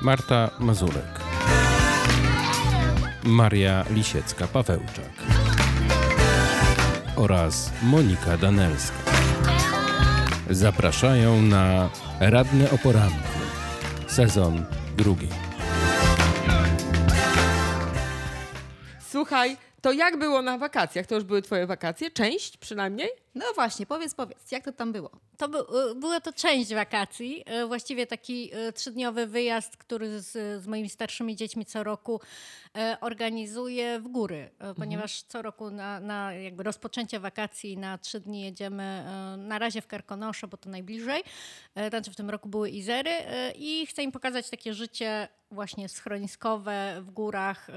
Marta Mazurek, Maria Lisiecka-Pawełczak oraz Monika Danelska. Zapraszają na Radne o poranku. Sezon drugi. Słuchaj, to jak było na wakacjach? To już były twoje wakacje? Część przynajmniej? No właśnie, powiedz, powiedz, jak to tam było? To by, y, była to część wakacji, y, właściwie taki y, trzydniowy wyjazd, który z, z moimi starszymi dziećmi co roku organizuję w góry, ponieważ co roku na, na jakby rozpoczęcie wakacji na trzy dni jedziemy na razie w Karkonosze, bo to najbliżej. Znaczy w tym roku były Izery i chcę im pokazać takie życie właśnie schroniskowe w górach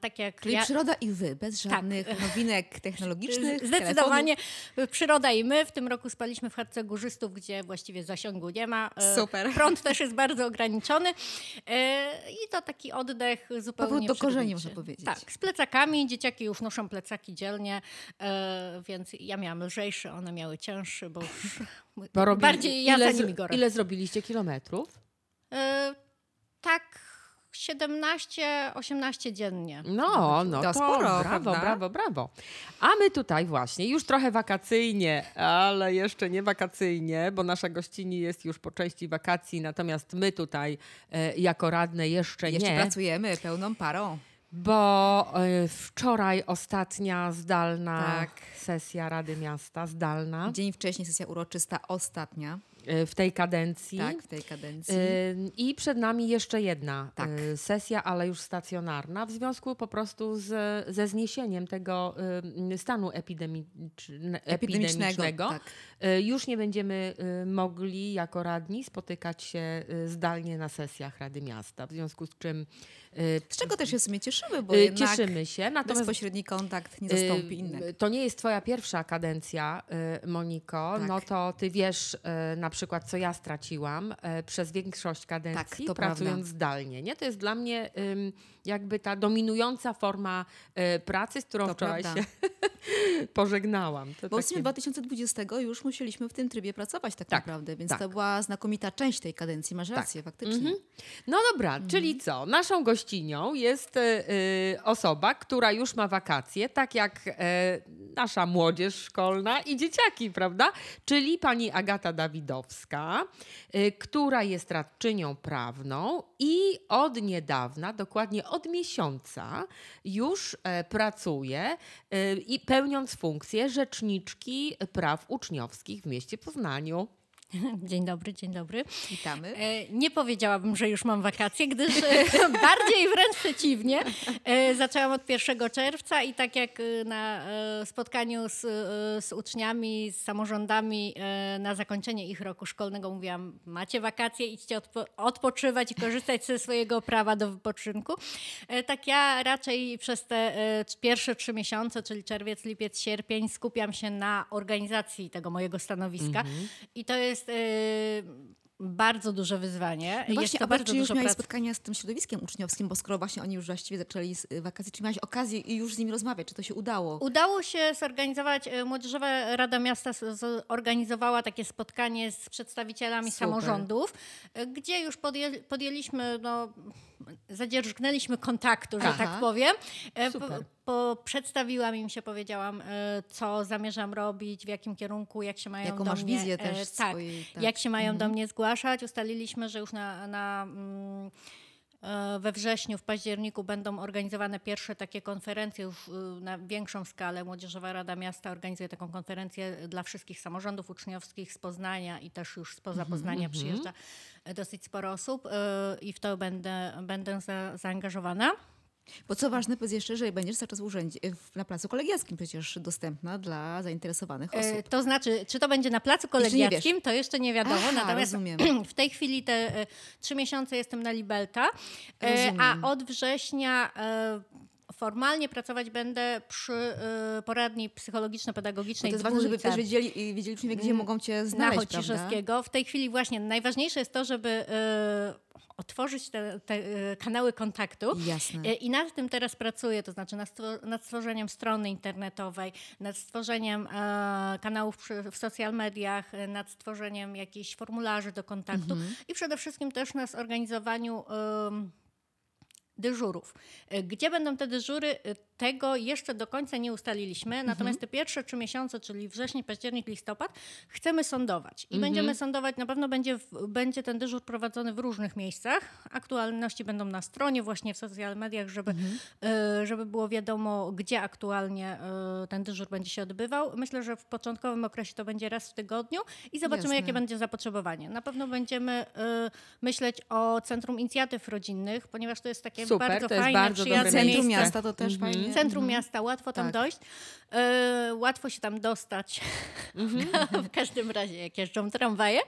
tak jak Czyli ja... przyroda i wy, bez tak. żadnych tak. nowinek technologicznych. Zdecydowanie telefonów. przyroda i my. W tym roku spaliśmy w chatce górzystów, gdzie właściwie zasięgu nie ma. E, Super. Prąd też jest bardzo ograniczony. E, I to taki oddech zupełnie Powrót do korzeni, można powiedzieć. Tak, z plecakami. Dzieciaki już noszą plecaki dzielnie, więc ja miałam lżejszy, one miały cięższy, bo już bo bardziej ja ile, za nimi Ile zrobiliście kilometrów? tak 17-18 dziennie. No, no to, to sporo, brawo, prawda? brawo, brawo. A my tutaj właśnie, już trochę wakacyjnie, ale jeszcze nie wakacyjnie, bo nasza gościni jest już po części wakacji, natomiast my tutaj e, jako radne jeszcze, jeszcze nie. Jeszcze pracujemy pełną parą. Bo e, wczoraj ostatnia zdalna tak. sesja Rady Miasta, zdalna. Dzień wcześniej sesja uroczysta, ostatnia. E, w tej kadencji. Tak, w tej kadencji. I przed nami jeszcze jedna tak. sesja, ale już stacjonarna, w związku po prostu z, ze zniesieniem tego stanu epidemicz- epidemicznego. Tak. E, już nie będziemy mogli jako radni spotykać się zdalnie na sesjach Rady Miasta, w związku z czym z czego też się w sumie cieszymy, bo cieszymy się. Natomiast bezpośredni kontakt nie zastąpi innego. To nie jest twoja pierwsza kadencja, Moniko. Tak. No to ty wiesz na przykład, co ja straciłam przez większość kadencji, tak, pracując prawda. zdalnie. Nie? To jest dla mnie jakby ta dominująca forma pracy, z którą to wczoraj prawda. się pożegnałam. To Bo takie... w 2020 już musieliśmy w tym trybie pracować tak, tak naprawdę, więc tak. to była znakomita część tej kadencji. Masz tak. rację, faktycznie. Mhm. No dobra, mhm. czyli co? Naszą gościnią jest y, osoba, która już ma wakacje, tak jak y, nasza młodzież szkolna i dzieciaki, prawda? Czyli pani Agata Dawidowska, która jest radczynią prawną i od niedawna, dokładnie od miesiąca już e, pracuje e, i pełniąc funkcję rzeczniczki praw uczniowskich w mieście Poznaniu. Dzień dobry, dzień dobry. Witamy. E, nie powiedziałabym, że już mam wakacje, gdyż e, bardziej wręcz przeciwnie. E, zaczęłam od 1 czerwca i tak jak na spotkaniu z, z uczniami, z samorządami na zakończenie ich roku szkolnego mówiłam, macie wakacje, idźcie odpo odpoczywać i korzystać ze swojego prawa do wypoczynku. Tak ja raczej przez te pierwsze trzy miesiące, czyli czerwiec, lipiec, sierpień, skupiam się na organizacji tego mojego stanowiska. Mhm. I to jest jest y, bardzo duże wyzwanie. No właśnie, a bardzo czy już miałeś prac... spotkania z tym środowiskiem uczniowskim, bo skoro właśnie oni już właściwie zaczęli z y, wakacji, czy miałeś okazję i już z nimi rozmawiać, czy to się udało? Udało się zorganizować, y, Młodzieżowa Rada Miasta zorganizowała takie spotkanie z przedstawicielami Super. samorządów, gdzie już podję, podjęliśmy no, zadzierżgnęliśmy kontaktu, że Aha. tak powiem. E, Super. Po, przedstawiłam im się, powiedziałam, e, co zamierzam robić, w jakim kierunku, jak się mają Jaką do masz mnie... wizję też e, tak, swojej, tak, jak się mają mhm. do mnie zgłaszać. Ustaliliśmy, że już na... na mm, we wrześniu, w październiku będą organizowane pierwsze takie konferencje już na większą skalę. Młodzieżowa Rada Miasta organizuje taką konferencję dla wszystkich samorządów uczniowskich z Poznania i też już spoza mhm, Poznania -hmm. przyjeżdża dosyć sporo osób y, i w to będę, będę za, zaangażowana. Bo co ważne, powiedz jeszcze, że będziesz cały czas w urzędzie, na placu kolegiackim przecież dostępna dla zainteresowanych e, osób. E, to znaczy, czy to będzie na placu kolegiackim, to jeszcze nie wiadomo. Aha, Natomiast rozumiem. w tej chwili te e, trzy miesiące jestem na Libelta, e, a od września e, formalnie pracować będę przy y, poradni psychologiczno-pedagogicznej to jest ważne, żeby też wiedzieli, i wiedzieli gdzie mogą cię na znaleźć? Chociszewskiego. W tej chwili właśnie najważniejsze jest to, żeby y, otworzyć te, te y, kanały kontaktu. Jasne. I nad tym teraz pracuję, to znaczy nad, stwo- nad stworzeniem strony internetowej, nad stworzeniem e, kanałów przy, w social mediach, e, nad stworzeniem jakichś formularzy do kontaktu i przede wszystkim też na zorganizowaniu em, dyżurów. E, Gdzie będą te dyżury? E, Tego jeszcze do końca nie ustaliliśmy, natomiast te pierwsze trzy miesiące, czyli wrzesień, październik, listopad, chcemy sądować. I będziemy sądować, na pewno będzie, będzie ten dyżur prowadzony w różnych miejscach. Aktualności będą na stronie, właśnie w social mediach, żeby, e, żeby było wiadomo, gdzie aktualnie ten dyżur będzie się odbywał. Myślę, że w początkowym okresie to będzie raz w tygodniu i zobaczymy, Jasne. jakie będzie zapotrzebowanie. Na pewno będziemy myśleć o Centrum Inicjatyw Rodzinnych, ponieważ to jest takie Super, bardzo to jest fajne, bardzo dobre Centrum miejsce. miasta to też fajnie. Centrum miasta, łatwo tam Tak. dojść. E, łatwo się tam dostać. Mhm. w każdym razie, jak jeżdżą tramwaje.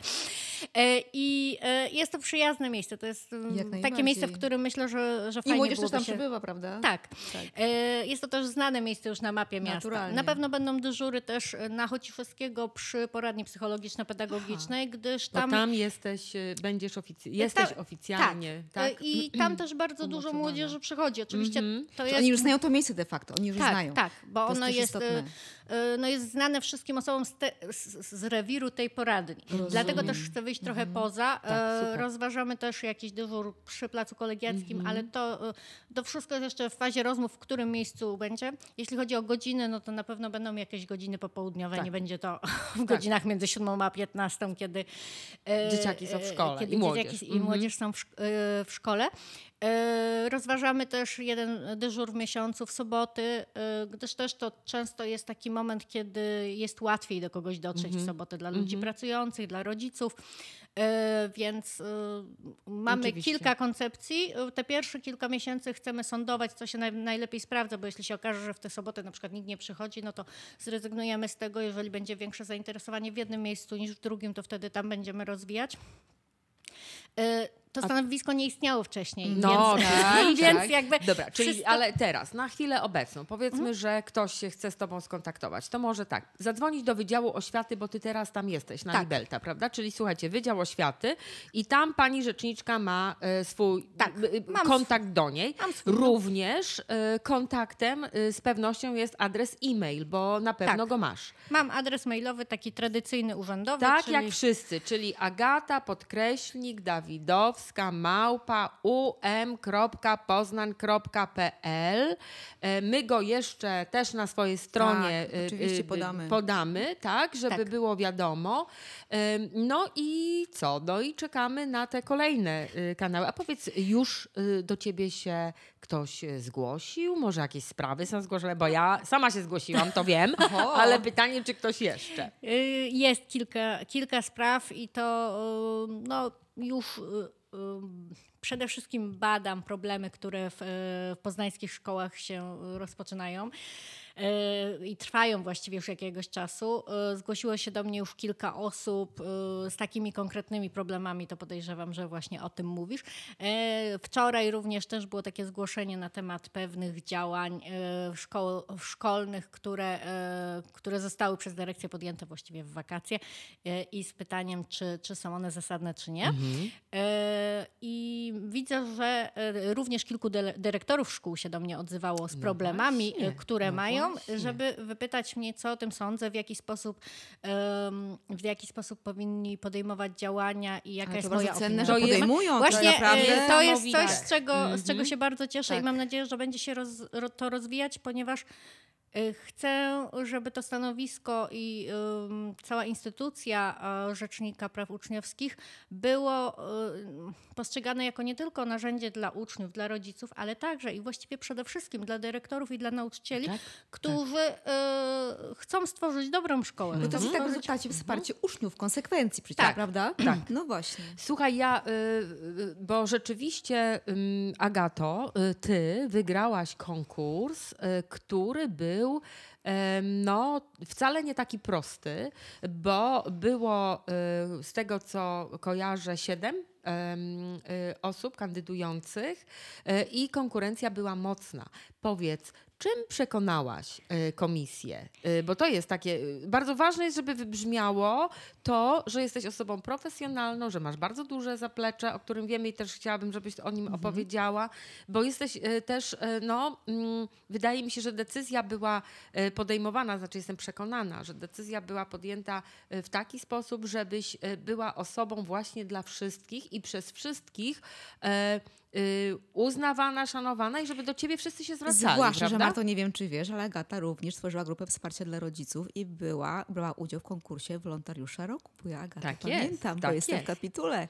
E, I e, jest to przyjazne miejsce. To jest mm, takie miejsce, w którym myślę, że, że I fajnie młodzież też tam się... przybywa, prawda? Tak. Tak. E, Jest to też znane miejsce już na mapie miasta. Naturalnie. Na pewno będą dyżury też na Chociszewskiego przy poradni psychologiczno-pedagogicznej, gdyż Bo tam... tam jesteś, będziesz ofic- jesteś Ta- oficjalnie, tak. tak? I tam też bardzo dużo młodzieży przychodzi. Oczywiście to To jest... Oni już znają to miejsce de facto, oni już tak, znają. Tak, bo To jest ono jest, istotne. e, no jest znane wszystkim osobom z, te, z, z rewiru tej poradni. Dlatego też chcę wyjść trochę poza. E, Tak, rozważamy też jakiś dyżur przy placu kolegiackim, ale to, e, to wszystko jest jeszcze w fazie rozmów, w którym miejscu będzie. Jeśli chodzi o godziny, no to na pewno będą jakieś godziny popołudniowe. Tak. Nie będzie to w godzinach między 7 a 15, kiedy e, Dzieciaki są w szkole i młodzież. Mhm. i młodzież są szk- e, w szkole. E, Rozważamy też jeden dyżur w miesiącu w soboty, e, gdyż też to często jest taki moment, kiedy jest łatwiej do kogoś dotrzeć Mhm. w sobotę dla ludzi pracujących, dla rodziców. E, Więc mamy Oczywiście. kilka koncepcji. Te pierwsze kilka miesięcy chcemy sądować, co się naj, najlepiej sprawdza, bo jeśli się okaże, że w tę sobotę na przykład nikt nie przychodzi, no to zrezygnujemy z tego. Jeżeli będzie większe zainteresowanie w jednym miejscu niż w drugim, to wtedy tam będziemy rozwijać. To stanowisko nie istniało wcześniej, No, więc, tak, więc tak. jakby Dobra, czyli, wszystko- ale teraz, na chwilę obecną, powiedzmy, Mhm. że ktoś się chce z tobą skontaktować. To może tak, zadzwonić do Wydziału Oświaty, bo ty teraz tam jesteś, na Tak. Libelta, prawda? Czyli słuchajcie, Wydział Oświaty i tam pani rzeczniczka ma e, swój Tak, e, kontakt do niej. Również e, kontaktem e, z pewnością jest adres e-mail, bo na pewno Tak. go masz. Mam adres mailowy, taki tradycyjny, urzędowy. Tak czyli... jak wszyscy, czyli Agata, podkreślnik, Dawidowska, małpa, um.poznań.pl. E, My go jeszcze też na swojej stronie Tak, oczywiście e, podamy. podamy, tak, żeby Tak. było wiadomo. E, No i co? No i czekamy na te kolejne kanały. A powiedz, już do ciebie się ktoś zgłosił? Może jakieś sprawy są zgłoszone? Bo ja sama się zgłosiłam, to wiem, ale pytanie, czy ktoś jeszcze? Y, Jest kilka, kilka spraw i to y, no, już y, y, przede wszystkim badam problemy, które w, y, w poznańskich szkołach się rozpoczynają. Y, I trwają właściwie już jakiegoś czasu. Y, Zgłosiło się do mnie już kilka osób y, z takimi konkretnymi problemami, to podejrzewam, że właśnie o tym mówisz. Wczoraj również też było takie zgłoszenie na temat pewnych działań szkolnych, które, które zostały przez dyrekcję podjęte właściwie w wakacje i z pytaniem, czy, czy są one zasadne, czy nie. Mhm. I widzę, że również kilku dyrektorów szkół się do mnie odzywało z problemami, właśnie, e, które no mają, właśnie. żeby wypytać mnie, co o tym sądzę, w jaki sposób, em, w jaki sposób powinni podejmować działania i jaka jest moja cenne, opinia. że To jest- podejmują. Właśnie to naprawdę... e, to jest coś, z czego, z czego się bardzo cieszę Tak. i mam nadzieję, że będzie się roz, ro, to rozwijać, ponieważ chcę, żeby to stanowisko i cała instytucja Rzecznika Praw Uczniowskich było e, postrzegane jako nie tylko narzędzie dla uczniów, dla rodziców, ale także i właściwie przede wszystkim dla dyrektorów i dla nauczycieli, Tak, którzy e, chcą stworzyć dobrą szkołę. Bo to jest Chcą tak w stworzyć- rezultacie wsparcie uczniów w konsekwencji przecież, Tak. prawda? Tak. No właśnie. Słuchaj, ja, y, y, bo rzeczywiście, Agato, y, ty wygrałaś konkurs, y, który był em, no, wcale nie taki prosty, bo było y, z tego, co kojarzę, siedem em, osób kandydujących y, i konkurencja była mocna. Powiedz, czym przekonałaś y, komisję? Y, bo to jest takie, y, bardzo ważne jest, żeby wybrzmiało to, że jesteś osobą profesjonalną, że masz bardzo duże zaplecze, o którym wiemy i też chciałabym, żebyś o nim opowiedziała, bo jesteś y, też, y, no, mm, wydaje mi się, że decyzja była y, podejmowana, znaczy jestem przekonana, że decyzja była podjęta y, w taki sposób, żebyś y, była osobą właśnie dla wszystkich i przez wszystkich e, uznawana, szanowana i żeby do ciebie wszyscy się zwracali, Zwłaszcza, że prawda? Marto, nie wiem czy wiesz, ale Agata również stworzyła grupę wsparcia dla rodziców i była, brała udział w konkursie wolontariusza roku. Bo ja Agata Tak jest, pamiętam, tak bo jestem jest. w kapitule.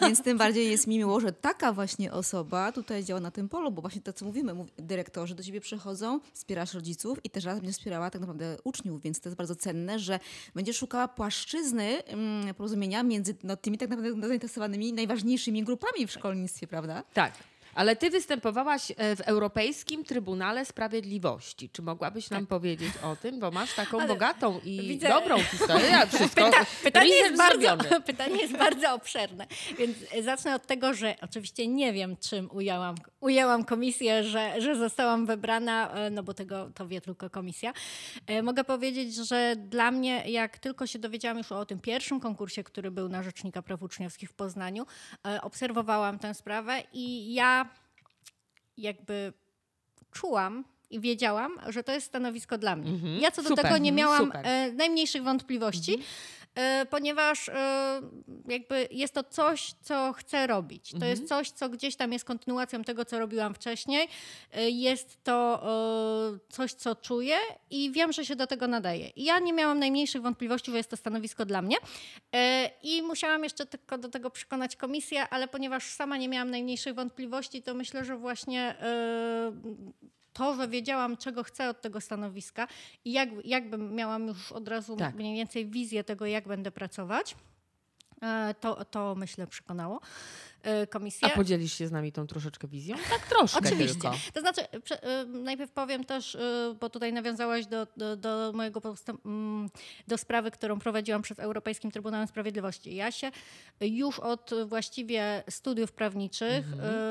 Więc tym bardziej jest mi miło, że taka właśnie osoba tutaj działa na tym polu, bo właśnie to, co mówimy, mów- dyrektorzy do ciebie przychodzą, wspierasz rodziców i też raz będziesz wspierała tak naprawdę uczniów, więc to jest bardzo cenne, że będziesz szukała płaszczyzny mm, porozumienia między no, tymi tak naprawdę zainteresowanymi najważniejszymi grupami w szkolnictwie, prawda? Tak. Ale ty występowałaś e, w Europejskim Trybunale Sprawiedliwości. Czy mogłabyś nam powiedzieć o tym? Bo masz taką Ale bogatą i widzę- dobrą historię. Ja wszystko, Pyta, pytanie, jest bardzo, pytanie jest bardzo obszerne, więc zacznę od tego, że oczywiście nie wiem, czym ujęłam, ujęłam komisję, że, że zostałam wybrana, e, no bo tego to wie tylko komisja. E, Mogę powiedzieć, że dla mnie, jak tylko się dowiedziałam już o tym pierwszym konkursie, który był na Rzecznika Praw Uczniowskich w Poznaniu, e, obserwowałam tę sprawę i ja jakby czułam i wiedziałam, że to jest stanowisko dla mnie. Mhm. Ja co do Super, tego nie mhm, miałam e, najmniejszych wątpliwości, e, ponieważ e, jakby jest to coś, co chcę robić. To jest coś, co gdzieś tam jest kontynuacją tego, co robiłam wcześniej. E, jest to e, coś, co czuję i wiem, że się do tego nadaje. I ja nie miałam najmniejszych wątpliwości, że jest to stanowisko dla mnie. E, I musiałam jeszcze tylko do tego przekonać komisję, ale ponieważ sama nie miałam najmniejszych wątpliwości, to myślę, że właśnie e, to, że wiedziałam, czego chcę od tego stanowiska i jak, jakby miałam już od razu Tak. mniej więcej wizję tego, jak będę pracować, e, to, to myślę przekonało komisję. A podzielisz się z nami tą troszeczkę wizją? Tak troszkę Oczywiście. tylko. To znaczy, y, najpierw powiem też, y, bo tutaj nawiązałaś do, do, do mojego mm, do sprawy, którą prowadziłam przed Europejskim Trybunałem Sprawiedliwości. Ja się już od y, właściwie studiów prawniczych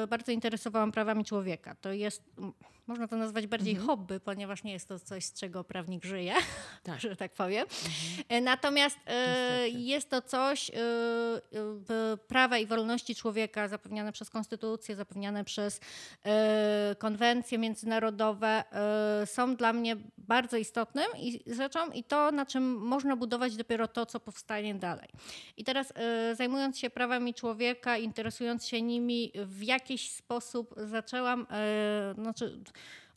y, bardzo interesowałam prawami człowieka. To jest, można to nazwać bardziej hobby, ponieważ nie jest to coś, z czego prawnik żyje, Tak. że tak powiem. E, Natomiast Niestety. jest to coś, prawa i wolności człowieka zapewniane przez konstytucję, zapewniane przez e, konwencje międzynarodowe e, są dla mnie bardzo istotnym i rzeczą i to, na czym można budować dopiero to, co powstanie dalej. I teraz e, zajmując się prawami człowieka, interesując się nimi, w jakiś sposób zaczęłam, znaczy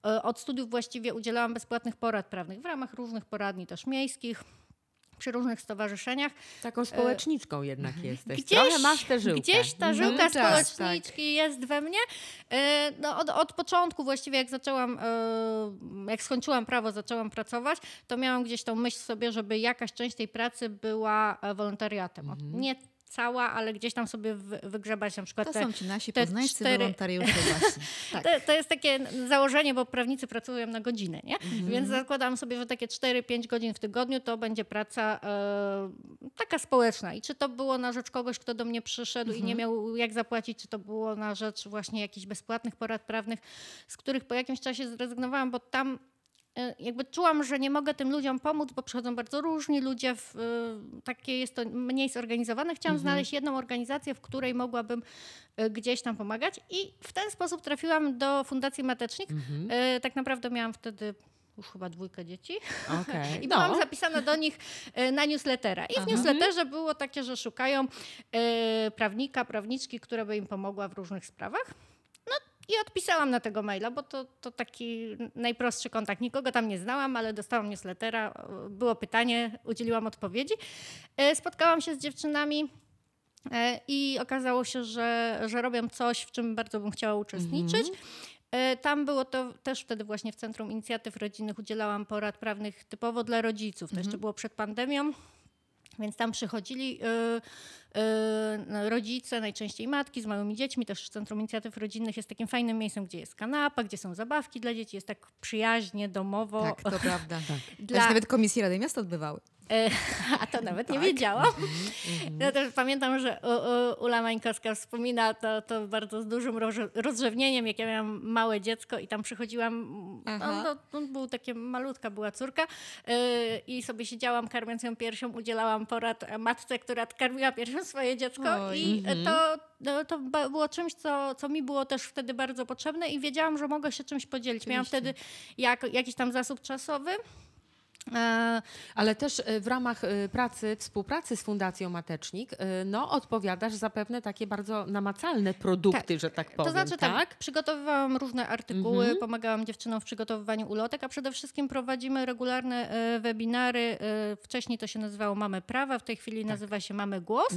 od studiów właściwie udzielałam bezpłatnych porad prawnych w ramach różnych poradni też miejskich, przy różnych stowarzyszeniach. Taką społeczniczką jednak jesteś. E, Gdzieś, Trochę masz tę żyłkę. Gdzieś ta Mhm. żyłka tak, społeczniczki jest we mnie. E, No, od, od początku właściwie jak zaczęłam, e, jak skończyłam prawo, zaczęłam pracować, to miałam gdzieś tą myśl sobie, żeby jakaś część tej pracy była e, wolontariatem. Mhm. Nie cała, ale gdzieś tam sobie wy- wygrzebać na przykład To te, są ci nasi te poznańscy cztery- wolontariusze właśnie. Tak. to, to jest takie założenie, bo prawnicy pracują na godzinę, nie? Mhm. Więc zakładam sobie, że takie 4-5 godzin w tygodniu to będzie praca e, taka społeczna. I czy to było na rzecz kogoś, kto do mnie przyszedł i nie Mhm. miał jak zapłacić, czy to było na rzecz właśnie jakichś bezpłatnych porad prawnych, z których po jakimś czasie zrezygnowałam, bo tam jakby czułam, że nie mogę tym ludziom pomóc, bo przychodzą bardzo różni ludzie, w, e, takie jest to mniej zorganizowane. Chciałam Mhm. znaleźć jedną organizację, w której mogłabym e, gdzieś tam pomagać i w ten sposób trafiłam do Fundacji Matecznik. Mhm. E, Tak naprawdę miałam wtedy już chyba dwójkę dzieci Okej. i No. byłam zapisana do nich e, na newslettera. I w newsletterze było takie, że szukają e, prawnika, prawniczki, która by im pomogła w różnych sprawach. I odpisałam na tego maila, bo to, to taki najprostszy kontakt. Nikogo tam nie znałam, ale dostałam newslettera, było pytanie, udzieliłam odpowiedzi. E, Spotkałam się z dziewczynami. E, I okazało się, że, że robią coś, w czym bardzo bym chciała uczestniczyć. E, Tam było to też wtedy właśnie w Centrum Inicjatyw Rodzinnych udzielałam porad prawnych typowo dla rodziców. To jeszcze było przed pandemią. Więc tam przychodzili rodzice, najczęściej matki z małymi dziećmi, też w Centrum Inicjatyw Rodzinnych jest takim fajnym miejscem, gdzie jest kanapa, gdzie są zabawki dla dzieci, jest tak przyjaźnie, domowo. Tak, to prawda. Dla- Dla... Nawet komisje Rady Miasta odbywały. E, A to nawet nie wiedziałam. Ja też pamiętam, że U- U- Ula Mańkowska wspomina to, to bardzo z dużym roz- rozrzewnieniem, jak ja miałam małe dziecko i tam przychodziłam, Aha. no, no, no, był takie malutka była córka e, i sobie siedziałam karmiąc ją piersią, udzielałam porad matce, która karmiła piersią swoje dziecko Oj. i e, to, no, to było czymś, co, co mi było też wtedy bardzo potrzebne i wiedziałam, że mogę się czymś podzielić. Miałam wtedy jak, jakiś tam zasób czasowy. E, Ale też y, w ramach y, pracy, współpracy z Fundacją Matecznik, no odpowiadasz za pewne takie bardzo namacalne produkty, że tak powiem, To znaczy tak, tak? przygotowywałam różne artykuły, pomagałam dziewczynom w przygotowywaniu ulotek, a przede wszystkim prowadzimy regularne e, webinary. E, wcześniej to się nazywało Mamy Prawa, w tej chwili nazywa się Mamy Głos.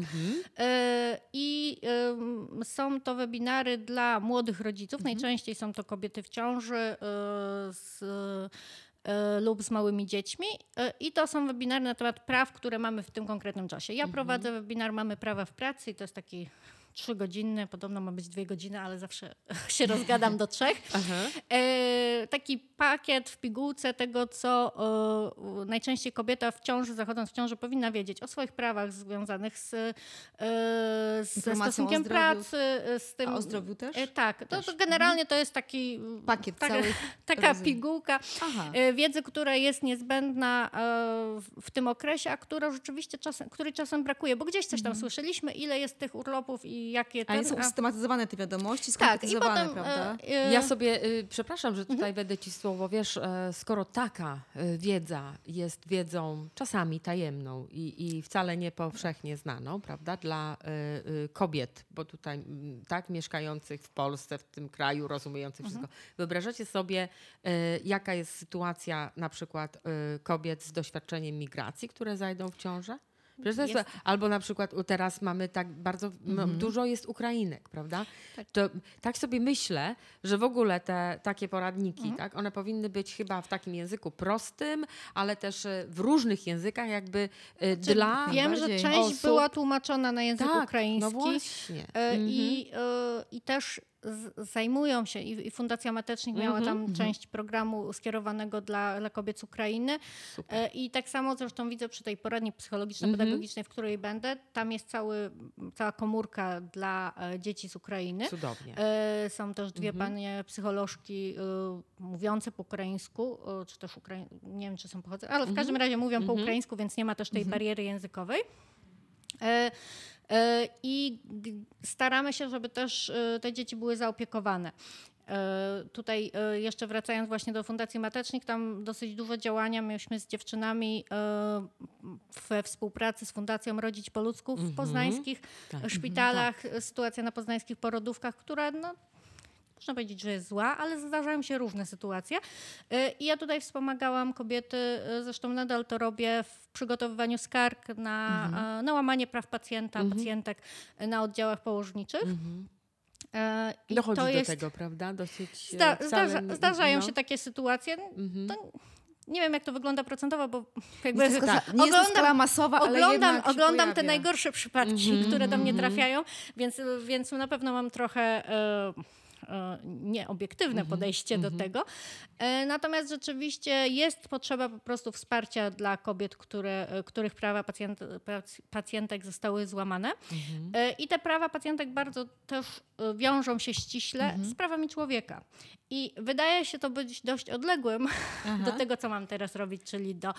E, I są to webinary dla młodych rodziców. Najczęściej są to kobiety w ciąży e, z, e, lub z małymi dziećmi. E, I to są webinary na temat praw, które mamy w tym konkretnym czasie. Ja prowadzę webinar Mamy Prawa w pracy i to jest taki trzygodzinny, podobno ma być dwie godziny, ale zawsze się rozgadam do trzech. E, taki pakiet w pigułce tego, co e, najczęściej kobieta w ciąży, zachodząc w ciąży, powinna wiedzieć o swoich prawach związanych z, e, o stosunkiem pracy, z tym. A o zdrowiu też? E, tak, to, Też. to generalnie to jest taki Pakiet taka, cały. taka rozumiem. pigułka e, wiedzy, która jest niezbędna e, w- w tym okresie, a która rzeczywiście czasem, której czasem brakuje, bo gdzieś coś tam słyszeliśmy, ile jest tych urlopów i jakie Ale są usystematyzowane te wiadomości, tak, skonkretyzowane, potem prawda? e, e, Ja sobie, y, przepraszam, że tutaj wejdę ci w słowo, wiesz, e, skoro taka wiedza jest wiedzą czasami tajemną i, i wcale nie powszechnie znaną, prawda, dla y, y, kobiet, bo tutaj tak mieszkających w Polsce, w tym kraju, rozumiejących wszystko. Wyobrażacie sobie, y, jaka jest sytuacja na przykład y, kobiet z doświadczeniem migracji, które zajdą w ciążę? Jest, albo na przykład teraz mamy tak bardzo, Mhm. dużo jest Ukrainek, prawda? To, tak sobie myślę, że w ogóle te takie poradniki, Mhm. tak, one powinny być chyba w takim języku prostym, ale też e, w różnych językach jakby e, dla Wiem, że część osób- była tłumaczona na język tak, ukraiński. no właśnie. E, I, e, I też zajmują się, i, i Fundacja Matecznik miała tam część programu skierowanego dla, dla kobiet z Ukrainy. E, I tak samo zresztą widzę przy tej poradni psychologiczno-pedagogicznej, w której będę, tam jest cały, cała komórka dla e, dzieci z Ukrainy. Cudownie. E, Są też dwie panie psycholożki e, mówiące po ukraińsku, e, czy też ukraiń... nie wiem, czy są pochodzące, ale w każdym razie mówią po ukraińsku, więc nie ma też tej bariery językowej. E, I g- staramy się, żeby też e, te dzieci były zaopiekowane. E, Tutaj e, jeszcze wracając właśnie do Fundacji Matecznik, tam dosyć dużo działania mieliśmy z dziewczynami e, we współpracy z Fundacją Rodzić po ludzku w poznańskich szpitalach. Sytuacja na poznańskich porodówkach, która no, można powiedzieć, że jest zła, ale zdarzają się różne sytuacje. Y, I ja tutaj wspomagałam kobiety, y, zresztą nadal to robię w przygotowywaniu skarg na, y, na łamanie praw pacjenta, pacjentek y, na oddziałach położniczych. Y, I Dochodzi do jest, tego, prawda? Dosyć e, Zda, zdarza, zdarzają no. się takie sytuacje. To, nie wiem, jak to wygląda procentowo, bo jakby Nie skala- nie skala masowa, oglądam, oglądam te najgorsze przypadki, które do mnie trafiają, więc, więc na pewno mam trochę e, nieobiektywne podejście do tego. E, natomiast rzeczywiście jest potrzeba po prostu wsparcia dla kobiet, które, e, których prawa pacjent, pac- pacjentek zostały złamane. E, I te prawa pacjentek bardzo też e, wiążą się ściśle z prawami człowieka. I wydaje się to być dość odległym do tego, co mam teraz robić, czyli do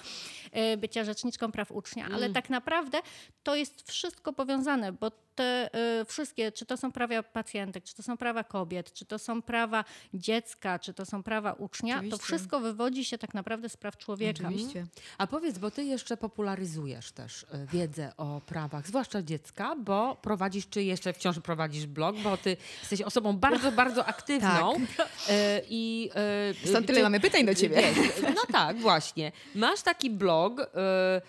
e, bycia rzeczniczką praw ucznia. Ale tak naprawdę to jest wszystko powiązane, bo te e, wszystkie, czy to są prawa pacjentek, czy to są prawa kobiet, czy to są prawa dziecka, czy to są prawa ucznia, to Oczywiście. wszystko wywodzi się tak naprawdę z praw człowieka. Oczywiście. A powiedz, bo ty jeszcze popularyzujesz też e, wiedzę o prawach, zwłaszcza dziecka, bo prowadzisz, czy jeszcze wciąż prowadzisz blog, bo ty jesteś osobą bardzo, bardzo aktywną. E, I, e, Stąd tyle ty- mamy pytań do ciebie. Wiesz, no tak, właśnie. Masz taki blog e, e,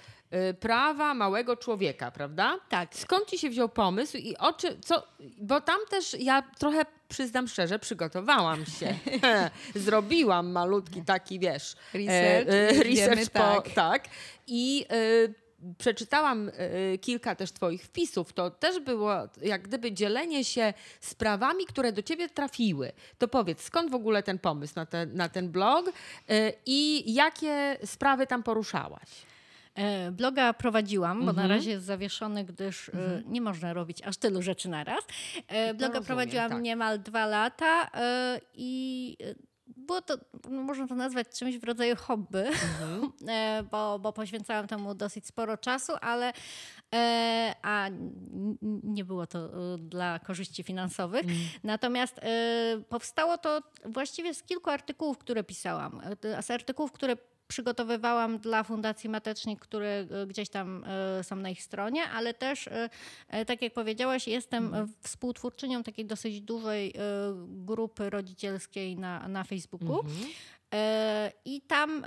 prawa małego człowieka, prawda? Tak. Skąd ci się wziął pomysł i o czym, co, bo tam też ja trochę przyznam szczerze, przygotowałam się. Zrobiłam malutki taki, wiesz, Research, e, już research wiemy, po, tak. tak. I przeczytałam e, kilka też twoich wpisów, to też było jak gdyby dzielenie się sprawami, które do ciebie trafiły. To powiedz, skąd w ogóle ten pomysł na, na ten blog e, i jakie sprawy tam poruszałaś? E, Bloga prowadziłam, bo na razie jest zawieszony, gdyż e, nie można robić aż tylu rzeczy naraz. E, Bloga rozumiem, prowadziłam tak. niemal dwa lata i było to, no można to nazwać czymś w rodzaju hobby, e, bo, bo poświęcałam temu dosyć sporo czasu, ale a nie było to dla korzyści finansowych. Natomiast e, powstało to właściwie z kilku artykułów, które pisałam. Z artykułów, które przygotowywałam dla Fundacji Matecznik, które e, gdzieś tam e, są na ich stronie, ale też, e, tak jak powiedziałaś, jestem e, współtwórczynią takiej dosyć dużej grupy rodzicielskiej na, na Facebooku. E, I tam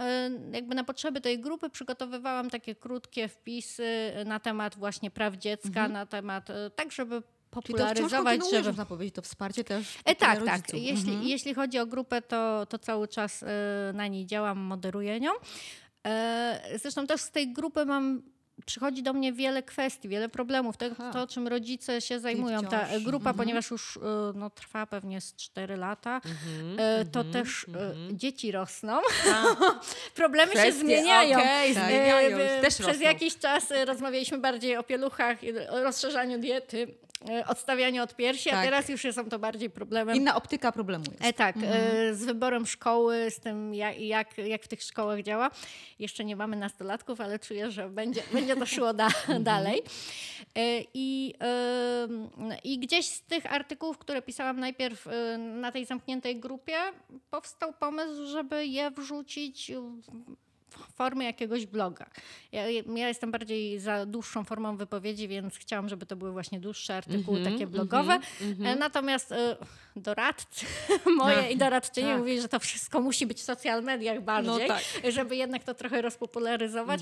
jakby na potrzeby tej grupy przygotowywałam takie krótkie wpisy na temat właśnie praw dziecka, na temat tak, żeby Czyli to popularyzować, żeby... można powiedzieć, to wsparcie też E, tak, tak. Jeśli, Mhm. jeśli chodzi o grupę, to, to cały czas e, na niej działam, moderuję nią. E, Zresztą też z tej grupy mam. Przychodzi do mnie wiele kwestii, wiele problemów, to, Aha. to czym rodzice się zajmują. Ta grupa, Mhm. ponieważ już e, no, trwa pewnie z 4 lata, Mhm, to też e, dzieci rosną. Problemy się Kwestie, zmieniają. okej, Tak. zmieniają, też Przez rosną. jakiś czas rozmawialiśmy bardziej o pieluchach, i rozszerzaniu diety, e, odstawianiu od piersi, a Tak. teraz już są to bardziej problemem. Inna optyka problemu jest. E, tak, e, z wyborem szkoły, z tym jak, jak, jak w tych szkołach działa. Jeszcze nie mamy nastolatków, ale czuję, że będzie, będzie to szło da, dalej. E, I, em, I gdzieś z tych artykułów, które pisałam najpierw e, na tej zamkniętej grupie, powstał pomysł, żeby je wrzucić w formę jakiegoś bloga. Ja, ja jestem bardziej za dłuższą formą wypowiedzi, więc chciałam, żeby to były właśnie dłuższe artykuły, Mhm, takie blogowe. E, Natomiast e, doradcy moje i doradczynie tak. mówili, że to wszystko musi być w social mediach bardziej, tak. żeby jednak to trochę rozpopularyzować.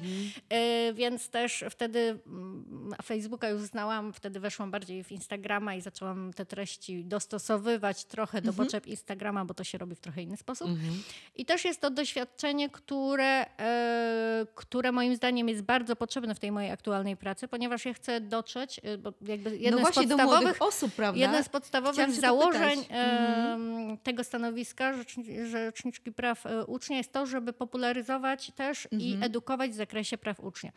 E, Więc też wtedy mm, Facebooka już znałam, wtedy weszłam bardziej w Instagrama i zaczęłam te treści dostosowywać trochę do potrzeb Instagrama, bo to się robi w trochę inny sposób. I też jest to doświadczenie, które, e, które moim zdaniem jest bardzo potrzebne w tej mojej aktualnej pracy, ponieważ ja chcę dotrzeć, e, bo jakby No jednym z podstawowych osób, prawda? Jedno z podstawowych założeń. Mhm. tego stanowiska rzeczni- Rzeczniczki Praw e, Ucznia jest to, żeby popularyzować też i Mhm. edukować w zakresie praw ucznia.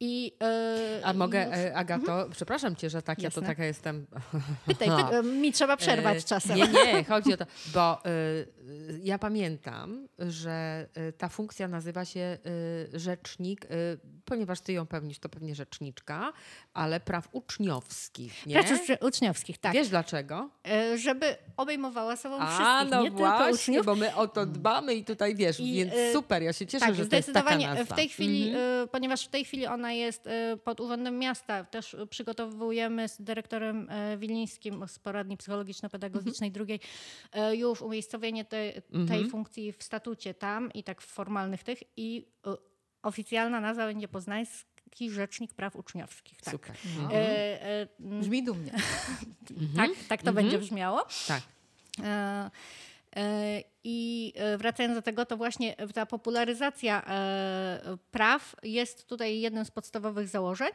I, e, A mogę, e, Agato, przepraszam cię, że tak, ja to Jasne. taka jestem. Pytaj, pytaj, mi trzeba przerwać czasem. Nie, nie, chodzi o to, bo ja pamiętam, że ta funkcja nazywa się rzecznik, ponieważ ty ją pełnisz, to pewnie rzeczniczka, ale praw uczniowskich, nie? Praw uczniowskich, tak. Wiesz dlaczego? E, żeby obejmowała sobą A, wszystkich, no nie właśnie, tylko uczniów. bo my o to dbamy i tutaj wiesz, I, więc y, super, ja się cieszę, tak, że to jest taka zdecydowanie nazwa. w tej chwili, Mhm. y, ponieważ w tej chwili ona jest pod Urzędem Miasta, też przygotowujemy z dyrektorem Wilińskim z poradni psychologiczno-pedagogicznej drugiej y, już umiejscowienie te, tej Mhm. funkcji w statucie tam i tak w formalnych tych i oficjalna nazwa będzie Poznański Rzecznik Praw Uczniowskich. Tak. Super. No. Mhm. E, e, Brzmi dumnie. tak, tak to Mhm. będzie brzmiało. Tak. E, e, I wracając do tego, to właśnie ta popularyzacja e, praw jest tutaj jednym z podstawowych założeń.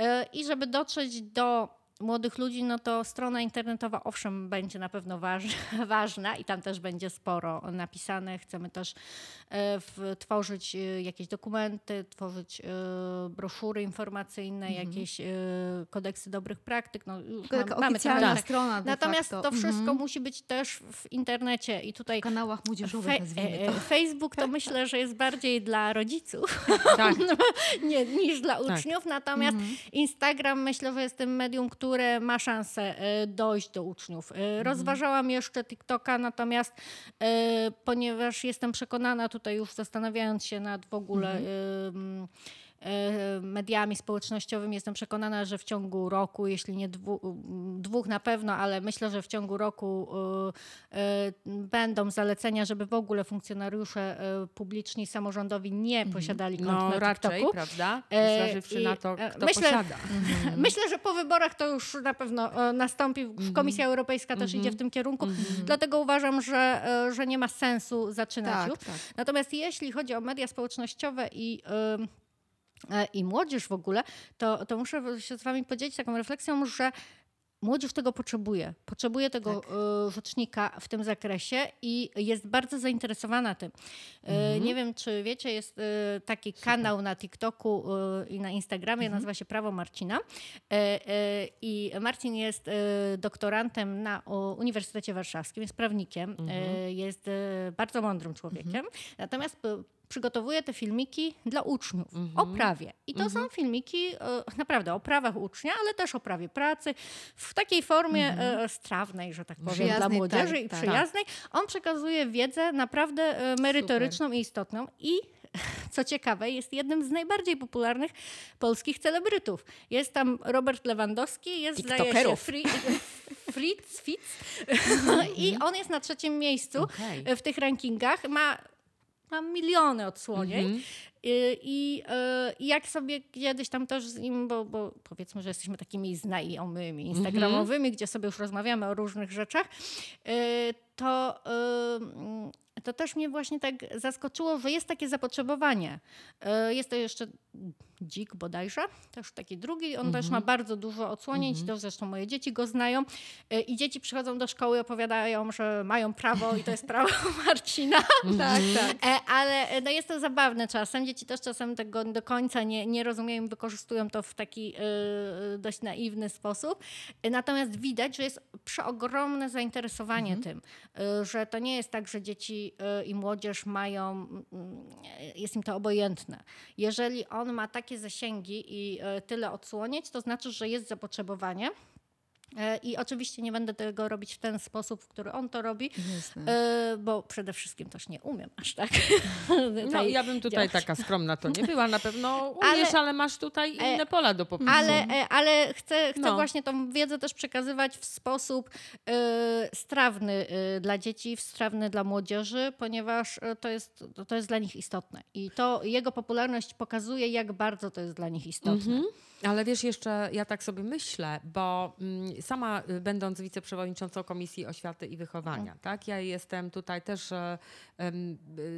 E, I żeby dotrzeć do młodych ludzi, no to strona internetowa owszem będzie na pewno waż, ważna i tam też będzie sporo napisane. Chcemy też e, w, tworzyć e, jakieś dokumenty, tworzyć e, broszury informacyjne, jakieś e, kodeksy dobrych praktyk. No, już Tylko taka ma- mamy oficjalna tak. strona de Natomiast facto. to wszystko Mhm. musi być też w internecie i tutaj W kanałach młodzieżowych, Fe- to. Facebook to myślę, że jest bardziej dla rodziców Tak. nie, niż dla Tak. uczniów, natomiast Instagram myślę, że jest tym medium, które ma szansę e, dojść do uczniów. E, Rozważałam jeszcze TikToka, natomiast e, ponieważ jestem przekonana tutaj już zastanawiając się nad w ogóle e, mediami społecznościowymi, jestem przekonana, że w ciągu roku, jeśli nie dwu, dwóch na pewno, ale myślę, że w ciągu roku e, e, będą zalecenia, żeby w ogóle funkcjonariusze e, publiczni, samorządowi nie posiadali kont No na raczej, TikToku. prawda? E, Zważywszy na to, e, kto myślę- posiada. Myślę, że po wyborach to już na pewno e, nastąpi. Mhm. Komisja Europejska też idzie w tym kierunku. Dlatego uważam, że, e, że nie ma sensu zaczynać Tak, już. tak. Natomiast jeśli chodzi o media społecznościowe i e, i młodzież w ogóle, to, to muszę się z wami podzielić taką refleksją, że Młodzież tego potrzebuje. Potrzebuje tego Tak. e, rzecznika w tym zakresie i jest bardzo zainteresowana tym. E, Mhm. Nie wiem, czy wiecie, jest e, taki kanał na TikToku e, i na Instagramie, Mhm. nazywa się Prawo Marcina. E, e, I Marcin jest e, doktorantem na Uniwersytecie Warszawskim, jest prawnikiem, Mhm. e, jest e, bardzo mądrym człowiekiem. Natomiast e, przygotowuje te filmiki dla uczniów Mhm. o prawie. I to są filmiki e, naprawdę o prawach ucznia, ale też o prawie pracy w takiej formie e, strawnej, że tak powiem, dla Przyjaznej, młodzieży tak, i tak. przyjaznej. On przekazuje wiedzę naprawdę e, merytoryczną i istotną i co ciekawe, jest jednym z najbardziej popularnych polskich celebrytów. Jest tam Robert Lewandowski, jest zdaje. Fri, Fritz, Fitz i on jest na trzecim miejscu Okej. w tych rankingach. Ma, ma miliony odsłonień. Mhm. I, i, e, I jak sobie kiedyś tam też z nim, bo, bo powiedzmy, że jesteśmy takimi znajomymi instagramowymi, gdzie sobie już rozmawiamy o różnych rzeczach, e, to, e, to też mnie właśnie tak zaskoczyło, że jest takie zapotrzebowanie. Jest to jeszcze Dzik bodajże, też taki drugi. On też ma bardzo dużo odsłonięć, to zresztą moje dzieci go znają. E, I dzieci przychodzą do szkoły i opowiadają, że mają prawo i to jest prawo Marcina. Tak, tak. E, Ale e, no jest to zabawne czasem. Dzieci też czasem tego do końca nie, nie rozumieją i wykorzystują to w taki e, dość naiwny sposób. Natomiast widać, że jest przeogromne zainteresowanie tym, e, że to nie jest tak, że dzieci e, i młodzież mają, mm, e, jest im to obojętne. Jeżeli on ma takie zasięgi i e, tyle odsłonięć, to znaczy, że jest zapotrzebowanie. E, I oczywiście nie będę tego robić w ten sposób, w który on to robi, Jasne. E, bo przede wszystkim też nie umiem aż tak. No, ja bym tutaj działać. taka skromna to nie była. Na pewno Ale- umiesz, ale, masz tutaj inne pola do popisu. Ale, e, ale chcę, chcę No. właśnie tą wiedzę też przekazywać w sposób e, strawny e, dla dzieci, strawny dla młodzieży, ponieważ e, to jest, to jest dla nich istotne. I to jego popularność pokazuje, jak bardzo to jest dla nich istotne. Mhm. Ale wiesz, jeszcze ja tak sobie myślę, bo mm, sama y, będąc wiceprzewodniczącą Komisji Oświaty i Wychowania, tak, ja jestem tutaj też y,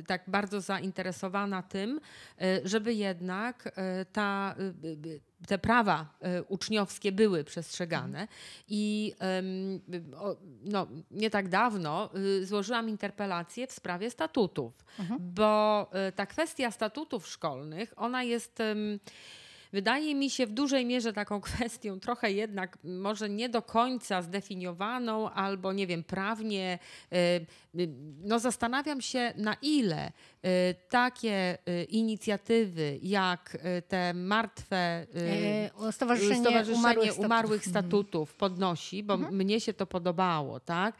tak bardzo zainteresowana tym, e, żeby jednak ta, y, y, te prawa uczniowskie były przestrzegane. I y, o, no, nie tak dawno y, złożyłam interpelację w sprawie statutów, bo e, ta kwestia statutów szkolnych, ona jest... wydaje mi się w dużej mierze taką kwestią trochę jednak może nie do końca zdefiniowaną albo nie wiem, prawnie. No zastanawiam się na ile y, takie y, inicjatywy jak y, te martwe E, Stowarzyszenie, Stowarzyszenie Umarłych Umarłych, Statutów. Statutów podnosi, bo mnie się to podobało, tak?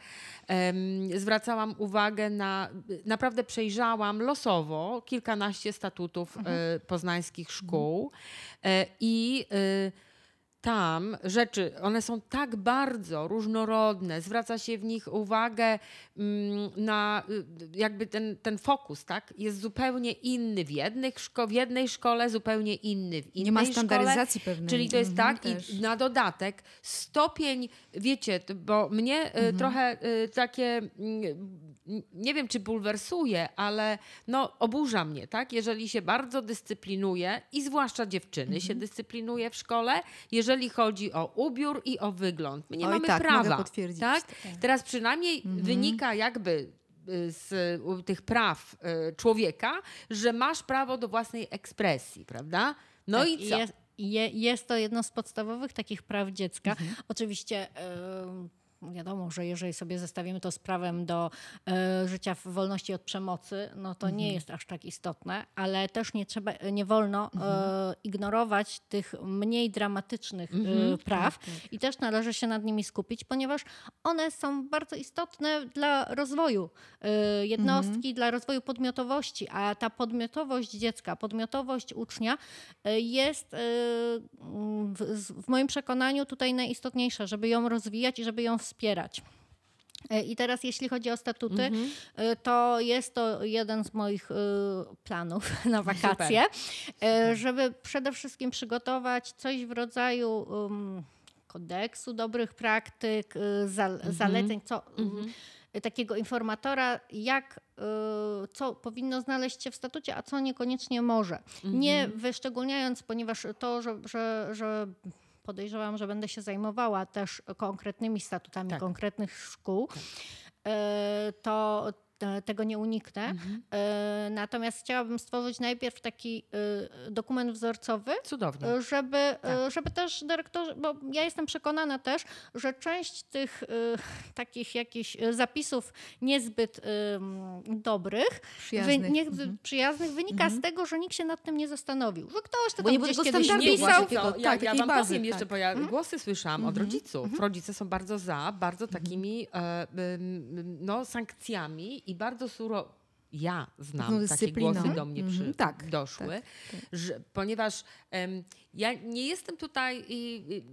Zwracałam uwagę na, naprawdę przejrzałam losowo kilkanaście statutów e, poznańskich szkół e, i tam rzeczy, one są tak bardzo różnorodne, zwraca się w nich uwagę mm, na y, jakby ten, ten fokus, tak? Jest zupełnie inny w, jednych szko- w jednej szkole, zupełnie inny w innej Nie ma szkole. standaryzacji pewnej. Czyli to jest Mhm, tak też. i na dodatek stopień, wiecie, bo mnie Mhm. y, trochę y, takie, mm, nie wiem czy bulwersuje, ale no oburza mnie, tak? Jeżeli się bardzo dyscyplinuje i zwłaszcza dziewczyny się Mhm. dyscyplinuje w szkole, jeżeli chodzi o ubiór i o wygląd. My nie Oj, mamy tak, prawa. potwierdzić. Tak? Teraz przynajmniej wynika jakby y, z tych praw y, człowieka, że masz prawo do własnej ekspresji, prawda? No Tak, i co? Jest, je, jest to jedno z podstawowych takich praw dziecka. Mhm. Oczywiście em, wiadomo, że jeżeli sobie zestawimy to z prawem do e, życia w wolności od przemocy, no to Mhm. nie jest aż tak istotne, ale też nie trzeba, nie wolno Mhm. e, ignorować tych mniej dramatycznych Mhm. e, praw i też należy się nad nimi skupić, ponieważ one są bardzo istotne dla rozwoju jednostki, dla rozwoju podmiotowości, a ta podmiotowość dziecka, podmiotowość ucznia jest w, w moim przekonaniu tutaj najistotniejsza, żeby ją rozwijać i żeby ją wspierać. E, I teraz jeśli chodzi o statuty, e, to jest to jeden z moich e, planów na wakacje, e, żeby przede wszystkim przygotować coś w rodzaju um, kodeksu dobrych praktyk, zal- zaleceń, co, e, takiego informatora, jak co powinno znaleźć się w statucie, a co niekoniecznie może. Nie wyszczególniając, ponieważ to, że, że, że podejrzewam, że będę się zajmowała też konkretnymi statutami Tak. konkretnych szkół, e, to tego nie uniknę. E, Natomiast chciałabym stworzyć najpierw taki e, dokument wzorcowy, Cudownie. e, żeby, e, żeby też dyrektorzy, bo ja jestem przekonana też, że część tych e, takich jakichś e, zapisów niezbyt dobrych, Przyjaznych. niezbyt przyjaznych wynika z tego, że nikt się nad tym nie zastanowił. Że ktoś to Bo nie gdzieś tego kiedyś. Co, tylko- ja, tak, ja wam bazy, powiem jeszcze, tak. bo ja głosy słyszałam od rodziców. Rodzice są bardzo za, bardzo takimi e, no, sankcjami i bardzo suro... Ja znam Pewną takie głosy do mnie przy, Mhm, tak, doszły, Że, ponieważ em, ja nie jestem tutaj, i, i,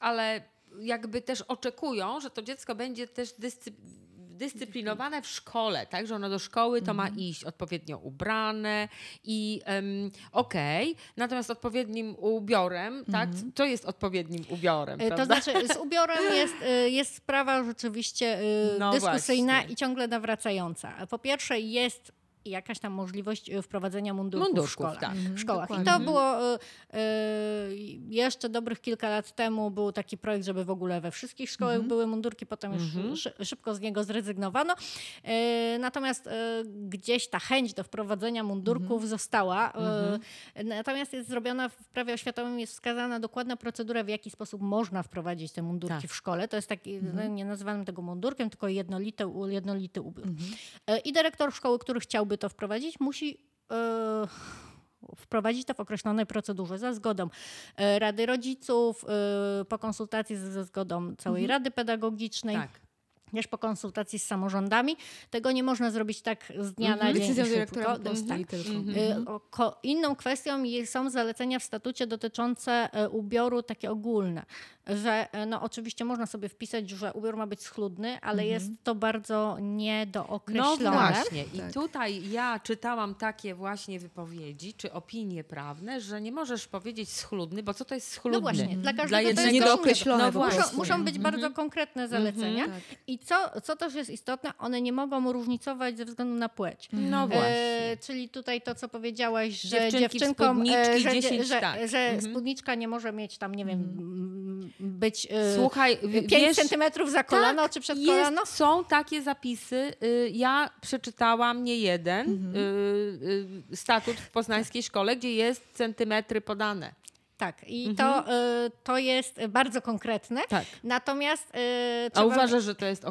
ale jakby też oczekują, że to dziecko będzie też dyscyplinowane dyscyplinowane w szkole, tak, że ono do szkoły to Mhm. ma iść odpowiednio ubrane i em, okej, natomiast odpowiednim ubiorem, tak, Mhm. co jest odpowiednim ubiorem, To prawda? znaczy z ubiorem jest, e, jest sprawa rzeczywiście e, No dyskusyjna i ciągle nawracająca. Po pierwsze jest jakaś tam możliwość e, wprowadzenia mundurków, w Mundurków, szkołach. tak. w szkołach. I to było e, e, jeszcze dobrych kilka lat temu był taki projekt, żeby w ogóle we wszystkich szkołach były mundurki, potem już szy, szybko z niego zrezygnowano. E, natomiast gdzieś ta chęć do wprowadzenia mundurków została. E, Natomiast jest zrobiona w prawie oświatowym, jest wskazana dokładna procedura, w jaki sposób można wprowadzić te mundurki Tak. w szkole. To jest taki, no, nie nazywamy tego mundurkiem, tylko jednolity, jednolity ubiór. I dyrektor szkoły, który chciałby to wprowadzić, musi e, wprowadzić to w określonej procedurze za zgodą e, Rady Rodziców, e, po konsultacji ze zgodą całej Rady Pedagogicznej. Tak. Też po konsultacji z samorządami. Tego nie można zrobić tak z dnia na dzień. Decyzją dyrektora Tak. tylko. O- ko- Inną kwestią są zalecenia w statucie dotyczące e, ubioru takie ogólne, że e, no oczywiście można sobie wpisać, że ubiór ma być schludny, ale jest to bardzo No niedookreślone. właśnie. I Tak. tutaj ja czytałam takie właśnie wypowiedzi, czy opinie prawne, że nie możesz powiedzieć schludny, bo co to jest schludny? No właśnie, dla każdego Dla to jest Niedookreślone No. Muszą, muszą być bardzo konkretne zalecenia. Tak. I co, co też jest istotne, one nie mogą różnicować ze względu na płeć. No właśnie. E, czyli tutaj to, co powiedziałaś, że Dziewczynki dziewczynkom, e, że, 10, że, tak. że spódniczka nie może mieć tam, nie wiem, m, być e, Słuchaj, w- 5 wiesz, centymetrów za kolano czy przed jest, kolano. Są takie zapisy. y, Ja przeczytałam nie jeden y, y, statut w poznańskiej szkole, gdzie jest centymetry podane. Tak, i to, e, to jest bardzo konkretne. Tak. Natomiast A trzeba, uważasz, że to jest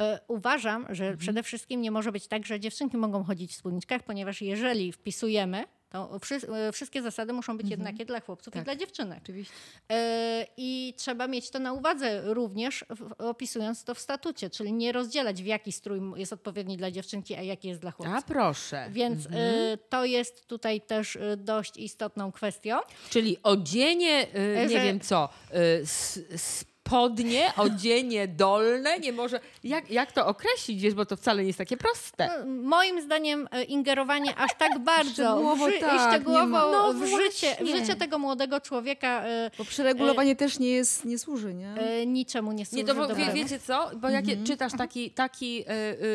e, uważam, że przede wszystkim nie może być tak, że dziewczynki mogą chodzić w spódniczkach, ponieważ jeżeli wpisujemy, to wszy, e, wszystkie zasady muszą być jednakie dla chłopców i Tak. dla dziewczynek. Oczywiście. E, I trzeba mieć to na uwadze również opisując to w statucie, czyli nie rozdzielać w jaki strój jest odpowiedni dla dziewczynki, a jaki jest dla chłopca. A proszę. Więc Mhm. e, to jest tutaj też dość istotną kwestią. Czyli odzienie, nie Że- wiem co, y, s- spodnie, odzienie dolne, nie może... Jak, jak to określić, wiesz, bo to wcale nie jest takie proste. No, Moim zdaniem e, ingerowanie aż tak bardzo Szczegółowo w, ży- tak, szczegółowo No w, życie, w życie tego młodego człowieka e, Bo przeregulowanie też nie, jest, nie służy, nie? e, niczemu nie służy Nie, to bo, wie, wiecie co, bo jak je- czytasz taki, taki y,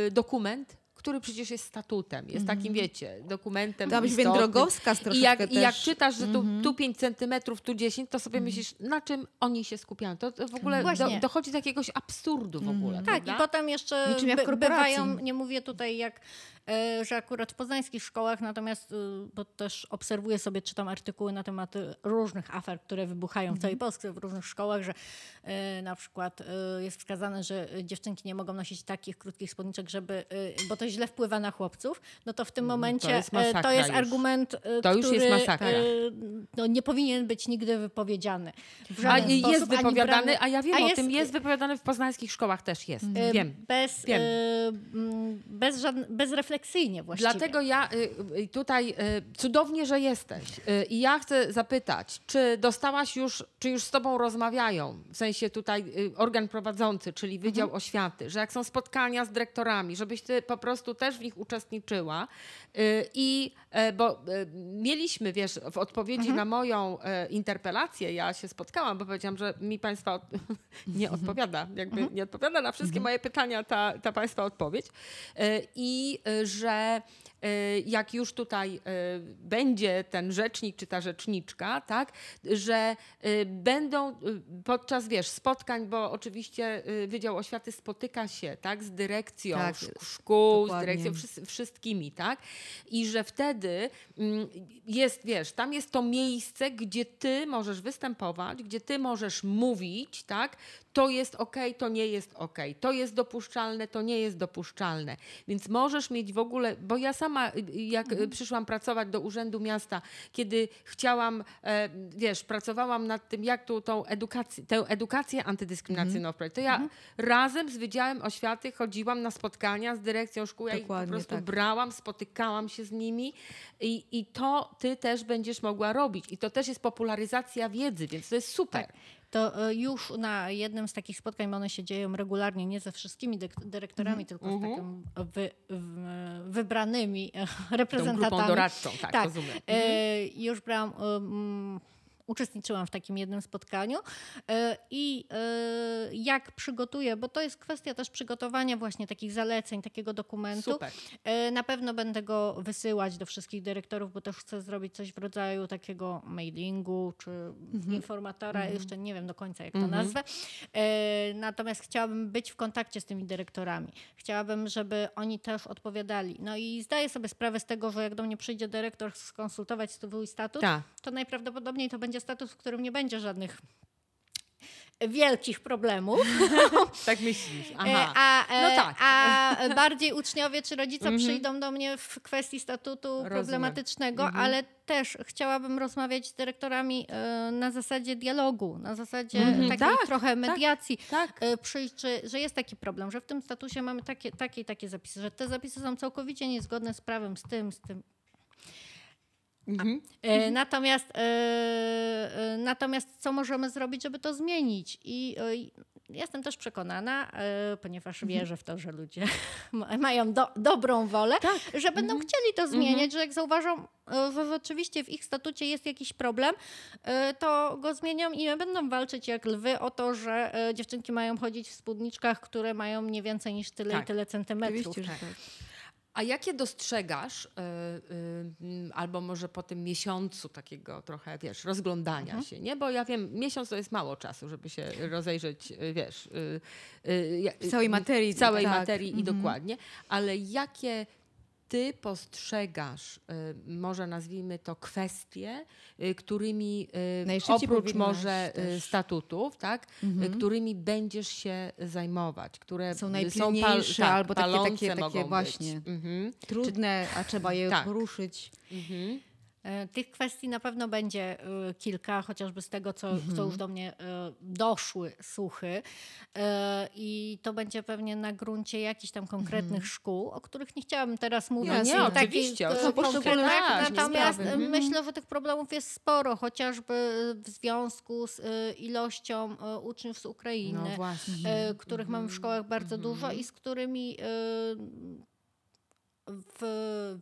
y, dokument, który przecież jest statutem, jest takim, wiecie, dokumentem To być drogowskaz I jak. I jak czytasz, że tu, tu 5 centymetrów, tu 10, to sobie myślisz, na czym oni się skupiają. To, to w ogóle do, dochodzi do jakiegoś absurdu w ogóle, Tak, prawda? i potem jeszcze by, bywają, nie mówię tutaj jak, że akurat w poznańskich szkołach, natomiast, e, bo też obserwuję sobie, czytam artykuły na temat e, różnych afer, które wybuchają w całej Polsce, w różnych szkołach, że e, na przykład e, jest wskazane, że dziewczynki nie mogą nosić takich krótkich spódniczek, żeby, e, bo to źle wpływa na chłopców, no to w tym momencie jest e, masakra to jest argument, e, To już który jest e, no, nie powinien być nigdy wypowiedziany. A jest wypowiadany, brany- a ja wiem a o tym, jest wypowiadany w poznańskich szkołach też jest, E, wiem. Bez, Wiem. e, bez, żadn- bez refleksji refleksyjnie właściwie. Dlatego ja y, y, tutaj y, cudownie, że jesteś. I ja chcę zapytać, czy dostałaś już, czy już z tobą rozmawiają, w sensie tutaj organ prowadzący, czyli Wydział Mhm. Oświaty, że jak są spotkania z dyrektorami, żebyś ty po prostu też w nich uczestniczyła. I e, bo e, mieliśmy, wiesz, w odpowiedzi Mhm. na moją e, interpelację, ja się spotkałam, bo powiedziałam, że mi państwa od, nie Mhm. odpowiada, jakby nie odpowiada na wszystkie moje pytania ta, ta państwa odpowiedź. I że e, jak już tutaj e, będzie ten rzecznik czy ta rzeczniczka, tak, że e, będą podczas, wiesz, spotkań, bo oczywiście Wydział Oświaty spotyka się, tak, z dyrekcją Tak, szk- szkół, z dokładnie. dyrekcją wszys- wszystkimi, tak, i że wtedy mm, jest, wiesz, tam jest to miejsce, gdzie ty możesz występować, gdzie ty możesz mówić, tak, to jest ok, to nie jest ok, to jest dopuszczalne, to nie jest dopuszczalne. Więc możesz mieć w ogóle, bo ja sama, y, jak y, przyszłam pracować do Urzędu Miasta, kiedy chciałam, e, wiesz, pracowałam nad tym, jak tu tą edukację, tę edukację antydyskryminacyjną wprowadzić, to ja razem z Wydziałem Oświaty chodziłam na spotkania z dyrekcją szkół, ja ich po Dokładnie, prostu tak. brałam, spotykałam się z nimi i, i to ty też będziesz mogła robić. I to też jest popularyzacja wiedzy, więc to jest super. Tak. To e, już na jednym z takich spotkań, bo one się dzieją regularnie, nie ze wszystkimi dyrektorami, tylko z takim wy, w, wybranymi e, Tą reprezentantami. grupą doradczą, tak, rozumiem. E, już brałam, e, mm, uczestniczyłam w takim jednym spotkaniu e, i e, jak przygotuję, bo to jest kwestia też przygotowania właśnie takich zaleceń, takiego dokumentu. Super. E, Na pewno będę go wysyłać do wszystkich dyrektorów, bo też chcę zrobić coś w rodzaju takiego mailingu czy informatora, jeszcze nie wiem do końca jak to nazwę. E, Natomiast chciałabym być w kontakcie z tymi dyrektorami. Chciałabym, żeby oni też odpowiadali. No i zdaję sobie sprawę z tego, że jak do mnie przyjdzie dyrektor skonsultować swój statut, Tak. to najprawdopodobniej to będzie status, w którym nie będzie żadnych wielkich problemów. Tak myślisz. E, Aha. A, e, No tak. a bardziej uczniowie czy rodzice przyjdą do mnie w kwestii statutu problematycznego, ale też chciałabym rozmawiać z dyrektorami e, na zasadzie dialogu, na zasadzie takiej Tak, trochę mediacji. tak. E, Przyjść, czy, że jest taki problem, że w tym statusie mamy takie, takie i takie zapisy, że te zapisy są całkowicie niezgodne z prawem, z tym, z tym. Mhm. E, Natomiast, e, e, natomiast co możemy zrobić, żeby to zmienić? I jestem też przekonana, ponieważ wierzę w to, że ludzie ma- mają do, dobrą wolę, że będą chcieli to zmieniać, że jak zauważą, że rzeczywiście w ich statucie jest jakiś problem, to go zmienią i będą walczyć jak lwy o to, że dziewczynki mają chodzić w spódniczkach, które mają nie więcej niż tyle Tak. i tyle centymetrów. Oczywiście, że tak. A jakie dostrzegasz, y, y, albo może po tym miesiącu takiego trochę, wiesz, rozglądania się, nie? Bo ja wiem, miesiąc to jest mało czasu, żeby się rozejrzeć, y, wiesz... całej materii, całej tak. materii i dokładnie. Ale jakie ty postrzegasz, y, może nazwijmy to kwestie, y, którymi y, oprócz może. Mhm. statutów, tak, y, którymi będziesz się zajmować, które Są najpilniejsze tak, albo takie- takie- takie właśnie. Mhm. Trudne, a trzeba je Tak. poruszyć. Mhm. E, Tych kwestii na pewno będzie e, kilka, chociażby z tego, co, Mhm. co już do mnie e, doszły słuchy. I to będzie pewnie na gruncie jakichś tam konkretnych szkół, o których nie chciałabym teraz mówić. Jasne. Nie, oczywiście, o sprawy. Natomiast Mhm. myślę, że tych problemów jest sporo, chociażby w związku z ilością uczniów z Ukrainy No których mamy w szkołach bardzo dużo i z którymi w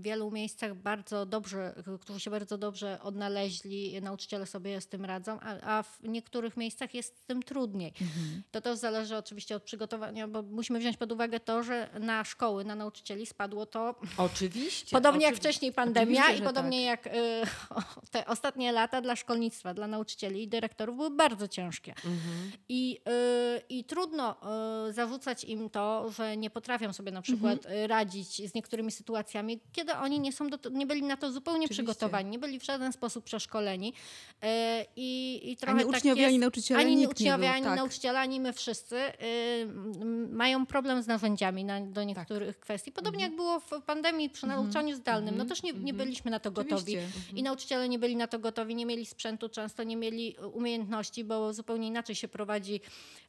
wielu miejscach bardzo dobrze, którzy się bardzo dobrze odnaleźli, nauczyciele sobie z tym radzą, a, a w niektórych miejscach jest z tym trudniej. To też zależy oczywiście od przygotowania, bo musimy wziąć pod uwagę to, że na szkoły, na nauczycieli spadło to Oczywiście. Podobnie jak wcześniej pandemia i podobnie jak y, te ostatnie lata dla szkolnictwa, dla nauczycieli i dyrektorów były bardzo ciężkie. I, y, I trudno y, zarzucać im to, że nie potrafią sobie na przykład y, radzić z niektórymi sytuacjami, kiedy oni nie, są do, nie byli na to zupełnie Oczywiście. przygotowani, nie byli w żaden sposób przeszkoleni. Y, I, i trochę Ani tak uczniowie, jest, ani nauczyciele, ani uczniowie, był, ani tak. nauczyciele, ani my wszyscy y, mają problem z narzędziami na, do niektórych kwestii. Podobnie jak było w pandemii przy nauczaniu zdalnym. No też nie, nie byliśmy na to gotowi. Oczywiście. I nauczyciele nie byli na to gotowi, nie mieli sprzętu, często nie mieli e, umiejętności, bo zupełnie inaczej się prowadzi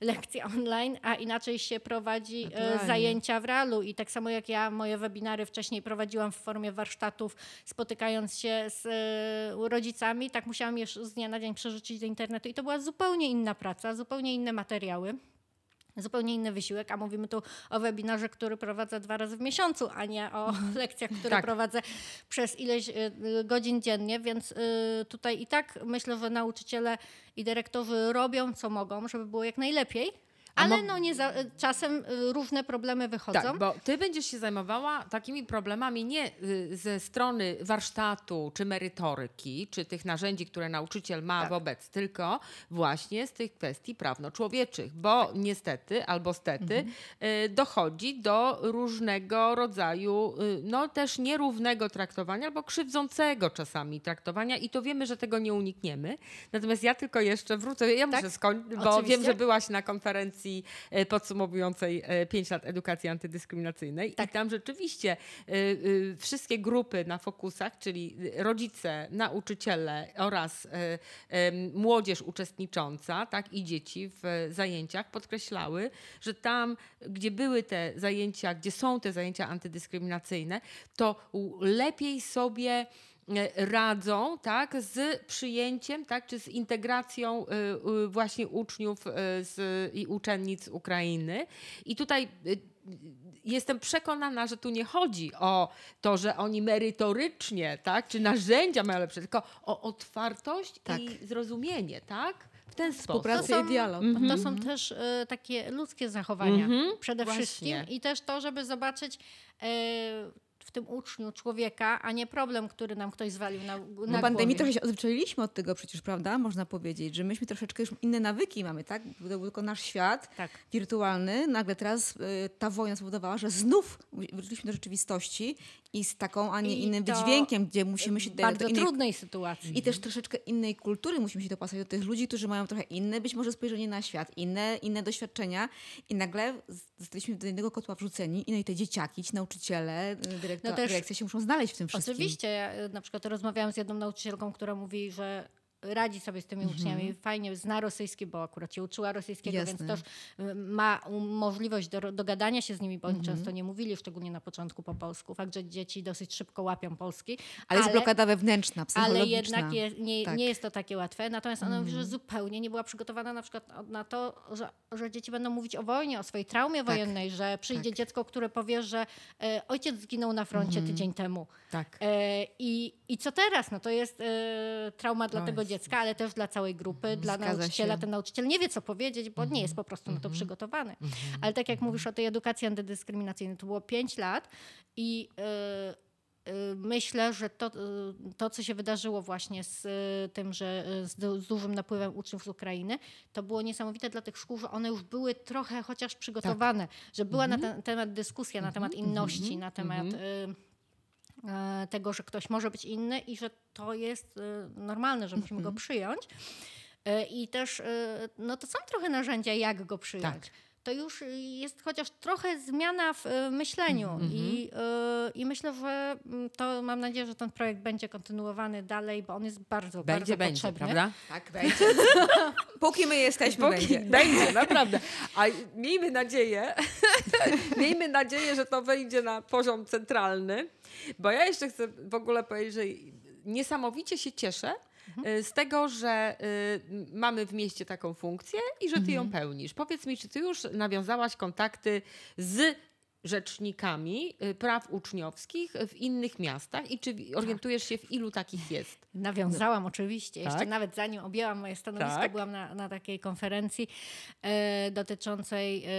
lekcje online, a inaczej się prowadzi e, Naturalnie. zajęcia w realu. I tak samo jak ja, moje webinary wcześniej prowadziłam w formie warsztatów, spotykając się z e, rodzicami, tak musiałam je z dnia na dzień przerzucić do internetu i to była zupełnie inna praca, zupełnie inne materiały. Zupełnie inny wysiłek, a mówimy tu o webinarze, który prowadzę dwa razy w miesiącu, a nie o lekcjach, które Tak. prowadzę przez ileś y, y, godzin dziennie, więc y, tutaj i tak myślę, że nauczyciele i dyrektorzy robią co mogą, żeby było jak najlepiej, ale no nie za, y, czasem y, różne problemy wychodzą. Tak, bo ty będziesz się zajmowała takimi problemami nie y, ze strony warsztatu, czy merytoryki, czy tych narzędzi, które nauczyciel ma Tak. wobec, tylko właśnie z tych kwestii prawno-człowieczych, bo Tak. niestety albo stety Mhm. dochodzi do różnego rodzaju, no też nierównego traktowania, albo krzywdzącego czasami traktowania i to wiemy, że tego nie unikniemy. Natomiast ja tylko jeszcze wrócę, ja muszę Tak? skończyć, bo Oczywiście. wiem, że byłaś na konferencji e, podsumowującej 5 lat edukacji antydyskryminacyjnej Tak. i tam rzeczywiście e, e, wszystkie grupy na fokusach, czyli rodzice, nauczyciele oraz e, e, młodzież uczestnicząca, tak i dzieci w e, zajęciach podkreślały, że tam, gdzie były te zajęcia, gdzie są te zajęcia antydyskryminacyjne, to lepiej sobie e, radzą tak, z przyjęciem, tak, czy z integracją y, y, właśnie uczniów y, z, i uczennic Ukrainy. I tutaj y, jestem przekonana, że tu nie chodzi o to, że oni merytorycznie, tak, czy narzędzia mają lepsze, tylko o otwartość Tak. i zrozumienie, tak? W ten sposób. Współpraca i dialog. To są też e, takie ludzkie zachowania Mhm. przede Właśnie. wszystkim i też to, żeby zobaczyć e, w tym uczniu człowieka, a nie problem, który nam ktoś zwalił na, na pandemii głowie. trochę się odzwyczailiśmy od tego przecież, prawda? Można powiedzieć, że myśmy troszeczkę już inne nawyki mamy, tak? To był tylko nasz świat Tak. wirtualny. Nagle teraz y, ta wojna spowodowała, że znów wróciliśmy do rzeczywistości i z taką, a nie I innym wydźwiękiem, gdzie musimy się bardzo do innej trudnej sytuacji. I też troszeczkę innej kultury musimy się dopasować do tych ludzi, którzy mają trochę inne być może spojrzenie na świat, inne, inne doświadczenia i nagle zostaliśmy do jednego kotła wrzuceni i no i te dzieciaki, ci nauczyciele, dyrektor, No też- dyrekcja się muszą znaleźć w tym wszystkim. Oczywiście, ja y, na przykład rozmawiałam z jedną nauczycielką, która mówi, że radzi sobie z tymi uczniami, fajnie zna rosyjski, bo akurat się uczyła rosyjskiego, Jasne. więc też y, ma możliwość do, dogadania się z nimi, bo oni często nie mówili, szczególnie na początku po polsku. Fakt, że dzieci dosyć szybko łapią polski. Ale jest blokada wewnętrzna, ale psychologiczna. jednak je, nie, Tak. nie jest to takie łatwe. Natomiast ona mówi, że zupełnie nie była przygotowana na przykład na to, że, że dzieci będą mówić o wojnie, o swojej traumie wojennej, że przyjdzie dziecko, które powie, że e, ojciec zginął na froncie tydzień temu. Tak. E, i, I co teraz? No to jest e, trauma dla No tego dziecka, ale też dla całej grupy, dla Zgadza nauczyciela. się. Ten nauczyciel nie wie, co powiedzieć, bo nie jest po prostu na to przygotowany. Ale tak jak mówisz o tej edukacji antydyskryminacyjnej, to było 5 lat i e, myślę, że to, to, co się wydarzyło właśnie z tym, że z, du- z dużym napływem uczniów z Ukrainy, to było niesamowite dla tych szkół, że one już były trochę chociaż przygotowane, że była na ten temat dyskusja, na temat inności, na temat e, e, tego, że ktoś może być inny i że to jest e, normalne, że musimy go przyjąć. E, I też e, no to są trochę narzędzia, jak go przyjąć. Tak. To już jest chociaż trochę zmiana w e, myśleniu I, e, i myślę, że mm, to mam nadzieję, że ten projekt będzie kontynuowany dalej, bo on jest bardzo, Będzie, bardzo będzie, potrzebny. prawda? Tak, będzie. Póki my jesteśmy, Póki będzie. będzie, naprawdę. A miejmy nadzieję, miejmy nadzieję, że to wejdzie na poziom centralny, bo ja jeszcze chcę w ogóle powiedzieć, że niesamowicie się cieszę y, z tego, że y, mamy w mieście taką funkcję i że ty ją pełnisz. Powiedz mi, czy ty już nawiązałaś kontakty z rzecznikami y, praw uczniowskich w innych miastach i czy orientujesz się, w ilu takich jest? Nawiązałam oczywiście. Jeszcze Tak? nawet zanim objęłam moje stanowisko, Tak. byłam na, na takiej konferencji e, dotyczącej e,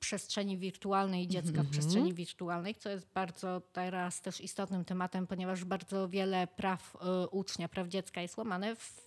przestrzeni wirtualnej dziecka Mhm. w przestrzeni wirtualnej, co jest bardzo teraz też istotnym tematem, ponieważ bardzo wiele praw e, ucznia, praw dziecka jest łamane w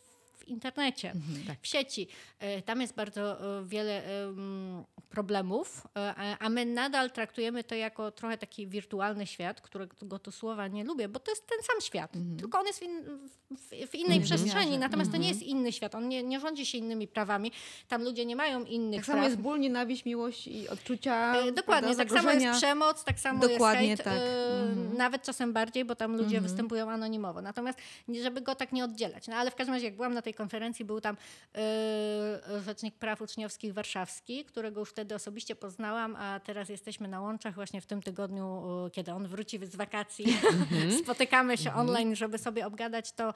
w internecie, tak. w sieci. E, Tam jest bardzo e, wiele em, problemów, e, a my nadal traktujemy to jako trochę taki wirtualny świat, którego to słowa nie lubię, bo to jest ten sam świat, tylko on jest w, in, w, w innej przestrzeni, wymiarze. natomiast to nie jest inny świat, on nie, nie rządzi się innymi prawami, tam ludzie nie mają innych Tak samo praw. jest ból, nienawiść, miłość i odczucia. E, Dokładnie, tak samo jest przemoc, tak samo Dokładnie jest hejt, tak. e, nawet czasem bardziej, bo tam ludzie występują anonimowo. Natomiast żeby go tak nie oddzielać. No ale w każdym razie, jak byłam na tej tej konferencji był tam e, Rzecznik Praw Uczniowskich Warszawski, którego już wtedy osobiście poznałam, a teraz jesteśmy na łączach właśnie w tym tygodniu, e, kiedy on wróci z wakacji. Spotykamy się online, żeby sobie obgadać to,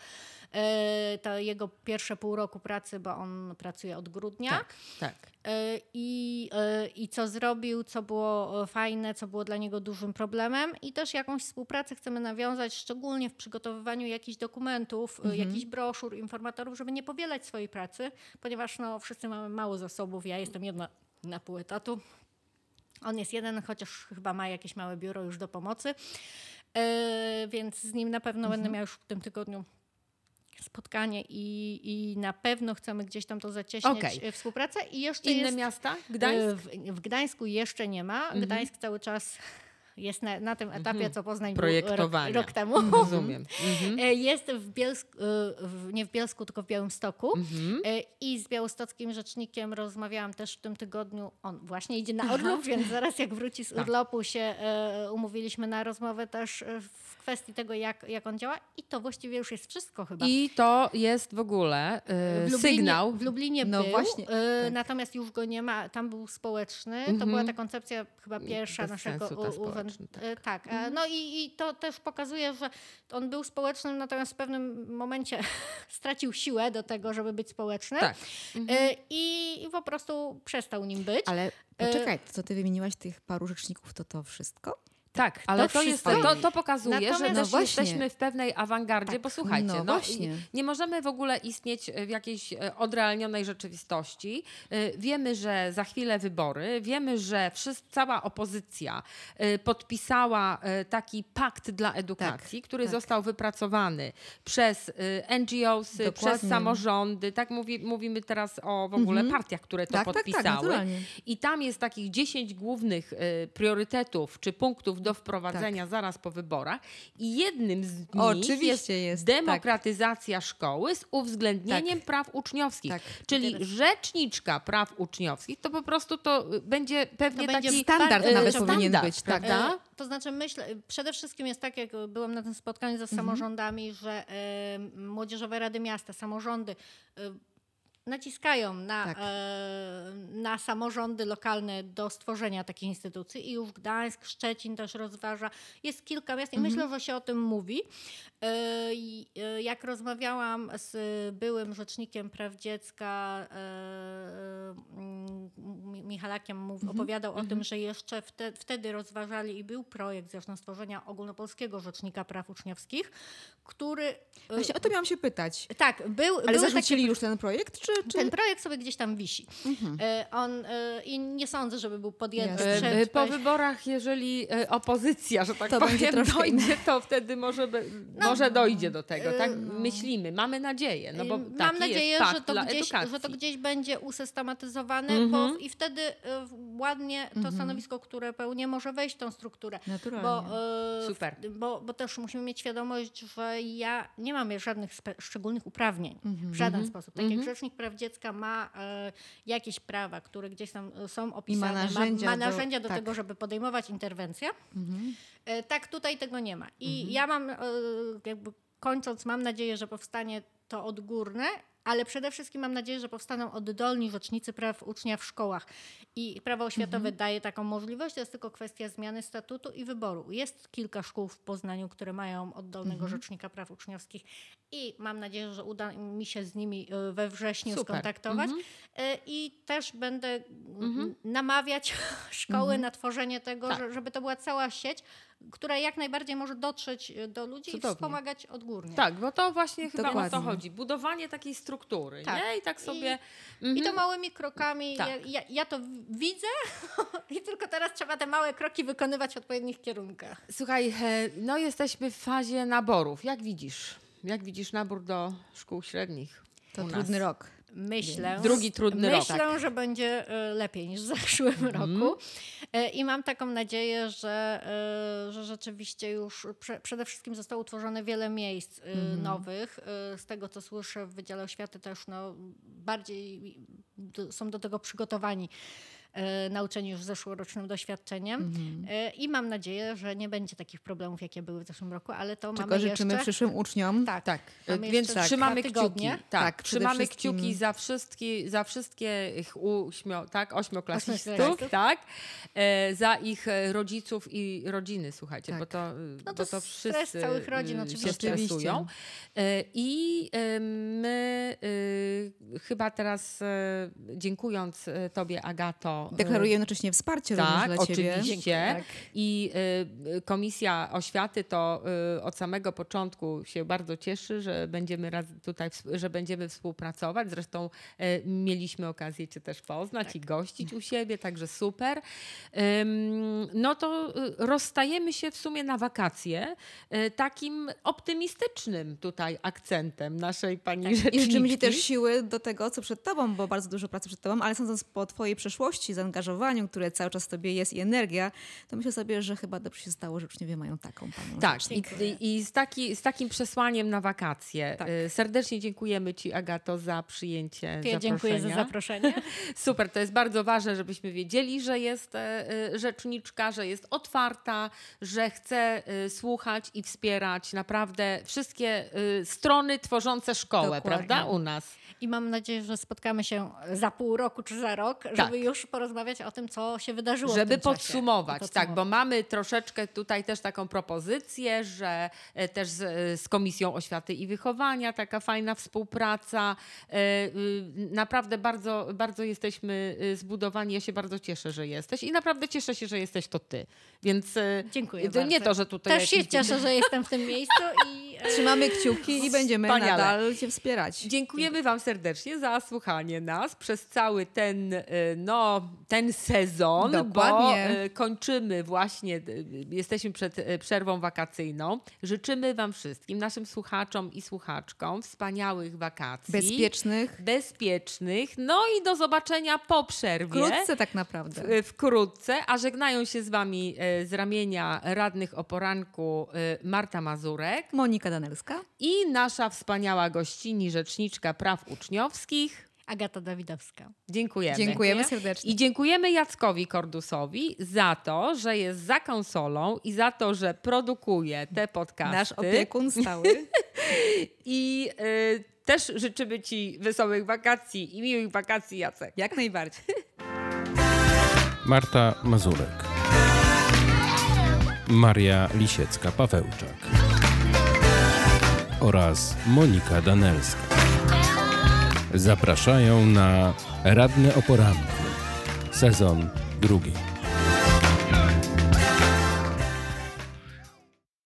e, to jego pierwsze pół roku pracy, bo on pracuje od grudnia. Tak, tak. E, I, e, I co zrobił, co było e, fajne, co było dla niego dużym problemem, i też jakąś współpracę chcemy nawiązać, szczególnie w przygotowywaniu jakichś dokumentów, Mhm. jakichś broszur, informatorów, żeby nie powielać swojej pracy, ponieważ no, wszyscy mamy mało zasobów. Ja jestem jedna na pół etatu. On jest jeden, chociaż chyba ma jakieś małe biuro już do pomocy, e, więc z nim na pewno Mhm. będę miała już w tym tygodniu spotkanie i, i na pewno chcemy gdzieś tam to zacieśniać Okej. e, współpracę. I jeszcze Inne jest, miasta? Gdańsk? e, W, w Gdańsku jeszcze nie ma. Mhm. Gdańsk cały czas jest na, na tym etapie, co Poznań Projektowania. rok, rok temu. Rozumiem. Mhm. E, Jest w Bielsku, nie w Bielsku, tylko w Białymstoku. Mhm. I z białostockim rzecznikiem rozmawiałam też w tym tygodniu. On właśnie idzie na urlop, więc zaraz jak wróci z Tak. urlopu się umówiliśmy na rozmowę też w kwestii tego, jak, jak on działa. I to właściwie już jest wszystko chyba. I to jest w ogóle y, w Lublinie, sygnał. W Lublinie No był, właśnie, e, tak. natomiast już go nie ma. Tam był społeczny. Mhm. To była ta koncepcja chyba pierwsza Bez naszego sensu ta u- urzędu. społeczny, tak. E, tak. e, No i, i to też pokazuje, że on był społecznym, natomiast w pewnym momencie stracił siłę do tego, żeby być społecznym. Tak. E, I, I po prostu przestał nim być. Ale poczekaj, to co ty wymieniłaś tych paru rzeczników, to to wszystko? Tak, ale to, jest, wszystko. to, to pokazuje, że Natomiast- też No właśnie. jesteśmy w pewnej awangardzie, bo słuchajcie, No no, nie możemy w ogóle istnieć w jakiejś e, odrealnionej rzeczywistości. E, Wiemy, że za chwilę wybory, wiemy, że wszyscy, cała opozycja e, podpisała e, taki pakt dla edukacji, który tak. został wypracowany przez e, NGOsy, przez samorządy. Tak mówi, mówimy teraz o w ogóle partiach, które to Tak, tak, tak, podpisały. I tam jest takich 10 głównych priorytetów czy punktów do wprowadzenia Tak. zaraz po wyborach. I jednym z nich Oczywiście jest, jest, tak. demokratyzacja szkoły z uwzględnieniem praw uczniowskich. Tak. Czyli Teraz- rzeczniczka praw uczniowskich to po prostu to y, będzie pewnie To będzie taki Standard y, nawet standard, powinien być, tak. prawda? E, To znaczy myślę, przede wszystkim jest tak, jak byłam na tym spotkaniu ze samorządami, że e, młodzieżowe rady miasta, samorządy e, naciskają na, Tak. e, na samorządy lokalne do stworzenia takiej instytucji i już Gdańsk, Szczecin też rozważa. Jest kilka miast i myślę, że się o tym mówi. E, e, Jak rozmawiałam z byłym rzecznikiem praw dziecka e, Mi- Michalakiem, mów, opowiadał o tym, że jeszcze wte, wtedy rozważali i był projekt zresztą stworzenia ogólnopolskiego rzecznika praw uczniowskich, który... e, Właśnie o to miałam się pytać. tak, był, Ale był taki zarzucili już ten projekt, czy... czy... ten projekt sobie gdzieś tam wisi. E, On, e, I nie sądzę, żeby był podjęty Jasne. przed... Y, Po wyborach, jeżeli opozycja, że tak To powiem, troszkę dojdzie, to wtedy może, be- może dojdzie do tego. Tak no. myślimy, mamy nadzieję. No bo Mam taki nadzieję, że to, dla gdzieś, że to gdzieś będzie usystematyzowane, Mhm. bo i wtedy e, ładnie to stanowisko, które pełnię, może wejść w tą strukturę. Naturalnie. Bo, e, Super. Bo, bo też musimy mieć świadomość, że ja nie mam żadnych spe- szczególnych uprawnień Mhm. w żaden sposób. Tak jak Rzecznik Praw Dziecka ma e, jakieś prawa, które gdzieś tam e, są opisane, narzędzia ma, ma do- narzędzia do, tak. tego, żeby podejmować interwencję. Mhm. E, Tak, tutaj tego nie ma. I ja mam, jakby kończąc, mam nadzieję, że powstanie to odgórne, ale przede wszystkim mam nadzieję, że powstaną oddolni rzecznicy praw ucznia w szkołach. I prawo oświatowe daje taką możliwość, to jest tylko kwestia zmiany statutu i wyboru. Jest kilka szkół w Poznaniu, które mają oddolnego rzecznika praw uczniowskich i mam nadzieję, że uda mi się z nimi e, we wrześniu Super. skontaktować. E, I też będę mm, namawiać szkoły na tworzenie tego, Tak. że, żeby to była cała sieć, która jak najbardziej może dotrzeć e, do ludzi Cudownie. i wspomagać odgórnie. Tak, bo to właśnie chyba o to Dokładnie. chodzi. Budowanie takiej struktury, Tak. nie? I tak sobie... I to małymi krokami. Tak. Ja, ja, ja to widzę i tylko teraz trzeba te małe kroki wykonywać w odpowiednich kierunkach. Słuchaj, e, no jesteśmy w fazie naborów. Jak widzisz? Jak widzisz nabór do szkół średnich? To u nas? trudny rok. Myślę, Drugi trudny rok. myślę, że będzie e, lepiej niż w zeszłym Mhm. roku. E, I mam taką nadzieję, że, e, że rzeczywiście już prze, przede wszystkim zostało utworzone wiele miejsc e, Mhm. nowych. Z tego, co słyszę w Wydziale Oświaty też no, bardziej są do tego przygotowani. E, nauczeni już zeszłorocznym doświadczeniem. Mhm. E, I mam nadzieję, że nie będzie takich problemów, jakie były w zeszłym roku, ale to Czego mamy życzymy jeszcze... przyszłym uczniom. Tak, Tak, Mamy więc jeszcze trzymamy kciuki. Tak, Tak, trzymamy wszystkim- kciuki za wszystkie, za wszystkich óśmio, tak, ośmioklasistów, Ośmioklasistów. tak, e, za ich e, rodziców i rodziny, słuchajcie, Tak. bo to, e, No bo to to stres wszyscy całych rodzin e, oczywiście. się stresują. E, I e, my e, chyba teraz e, dziękując e, Tobie, Agato, e, Deklarujemy jednocześnie wsparcie tak, również dla Ciebie. oczywiście. Tak. I y, Komisja Oświaty to y, od samego początku się bardzo cieszy, że będziemy raz tutaj, że będziemy współpracować. Zresztą y, mieliśmy okazję Cię też poznać i gościć u siebie, także super. No to y, rozstajemy się w sumie na wakacje y, takim optymistycznym tutaj akcentem naszej pani I życzymy Ci rzeczniczki. też siły do tego, co przed Tobą, bo bardzo dużo pracy przed Tobą, ale sądząc po Twojej przeszłości, zaangażowaniu, które cały czas w Tobie jest i energia, to myślę sobie, że chyba dobrze się stało, że uczniowie mają taką Panią Tak, i, Dziękuję. i, i z, taki, z takim przesłaniem na wakacje. Tak. Y, Serdecznie dziękujemy Ci, Agato, za przyjęcie Ja zaproszenia. dziękuję za zaproszenie. Super, to jest bardzo ważne, żebyśmy wiedzieli, że jest e, e, rzeczniczka, że jest otwarta, że chce e, słuchać i wspierać naprawdę wszystkie e, strony tworzące szkołę, Dokładnie. prawda, u nas. I mam nadzieję, że spotkamy się za pół roku czy za rok, żeby Tak. już porozmawiać o tym, co się wydarzyło. w Żeby tym czasie. podsumować, tak, bo Podsumować. mamy troszeczkę tutaj też taką propozycję, że e, też z, e, z Komisją Oświaty i Wychowania taka fajna współpraca. E, y, Naprawdę bardzo, bardzo jesteśmy zbudowani. Ja się bardzo cieszę, że jesteś i naprawdę cieszę się, że jesteś to ty. Więc Dziękuję to nie bardzo. to, że tutaj Też się cieszę, że jestem w tym miejscu i Trzymamy kciuki i będziemy Wspaniale. nadal Cię wspierać. Dziękujemy Wam serdecznie za słuchanie nas przez cały ten, no, ten sezon, bo Dokładnie. y, kończymy właśnie, y, jesteśmy przed y, przerwą wakacyjną. Życzymy Wam wszystkim, naszym słuchaczom i słuchaczkom wspaniałych wakacji. Bezpiecznych. Bezpiecznych. No i do zobaczenia po przerwie. Wkrótce tak naprawdę. W- Wkrótce, a żegnają się z Wami y, z ramienia radnych o poranku y, Marta Mazurek Monika Danelska. i nasza wspaniała gościni, rzeczniczka praw uczniowskich. Agata Dawidowska. Dziękujemy. Dziękujemy serdecznie. I dziękujemy Jackowi Kordusowi za to, że jest za konsolą i za to, że produkuje te podcasty. Nasz opiekun stały. I y, też życzymy Ci wesołych wakacji i miłych wakacji, Jacek. Jak najbardziej. Marta Mazurek, Maria Lisiecka-Pawełczak oraz Monika Danelska. Zapraszają na Radne o poranku, sezon drugi.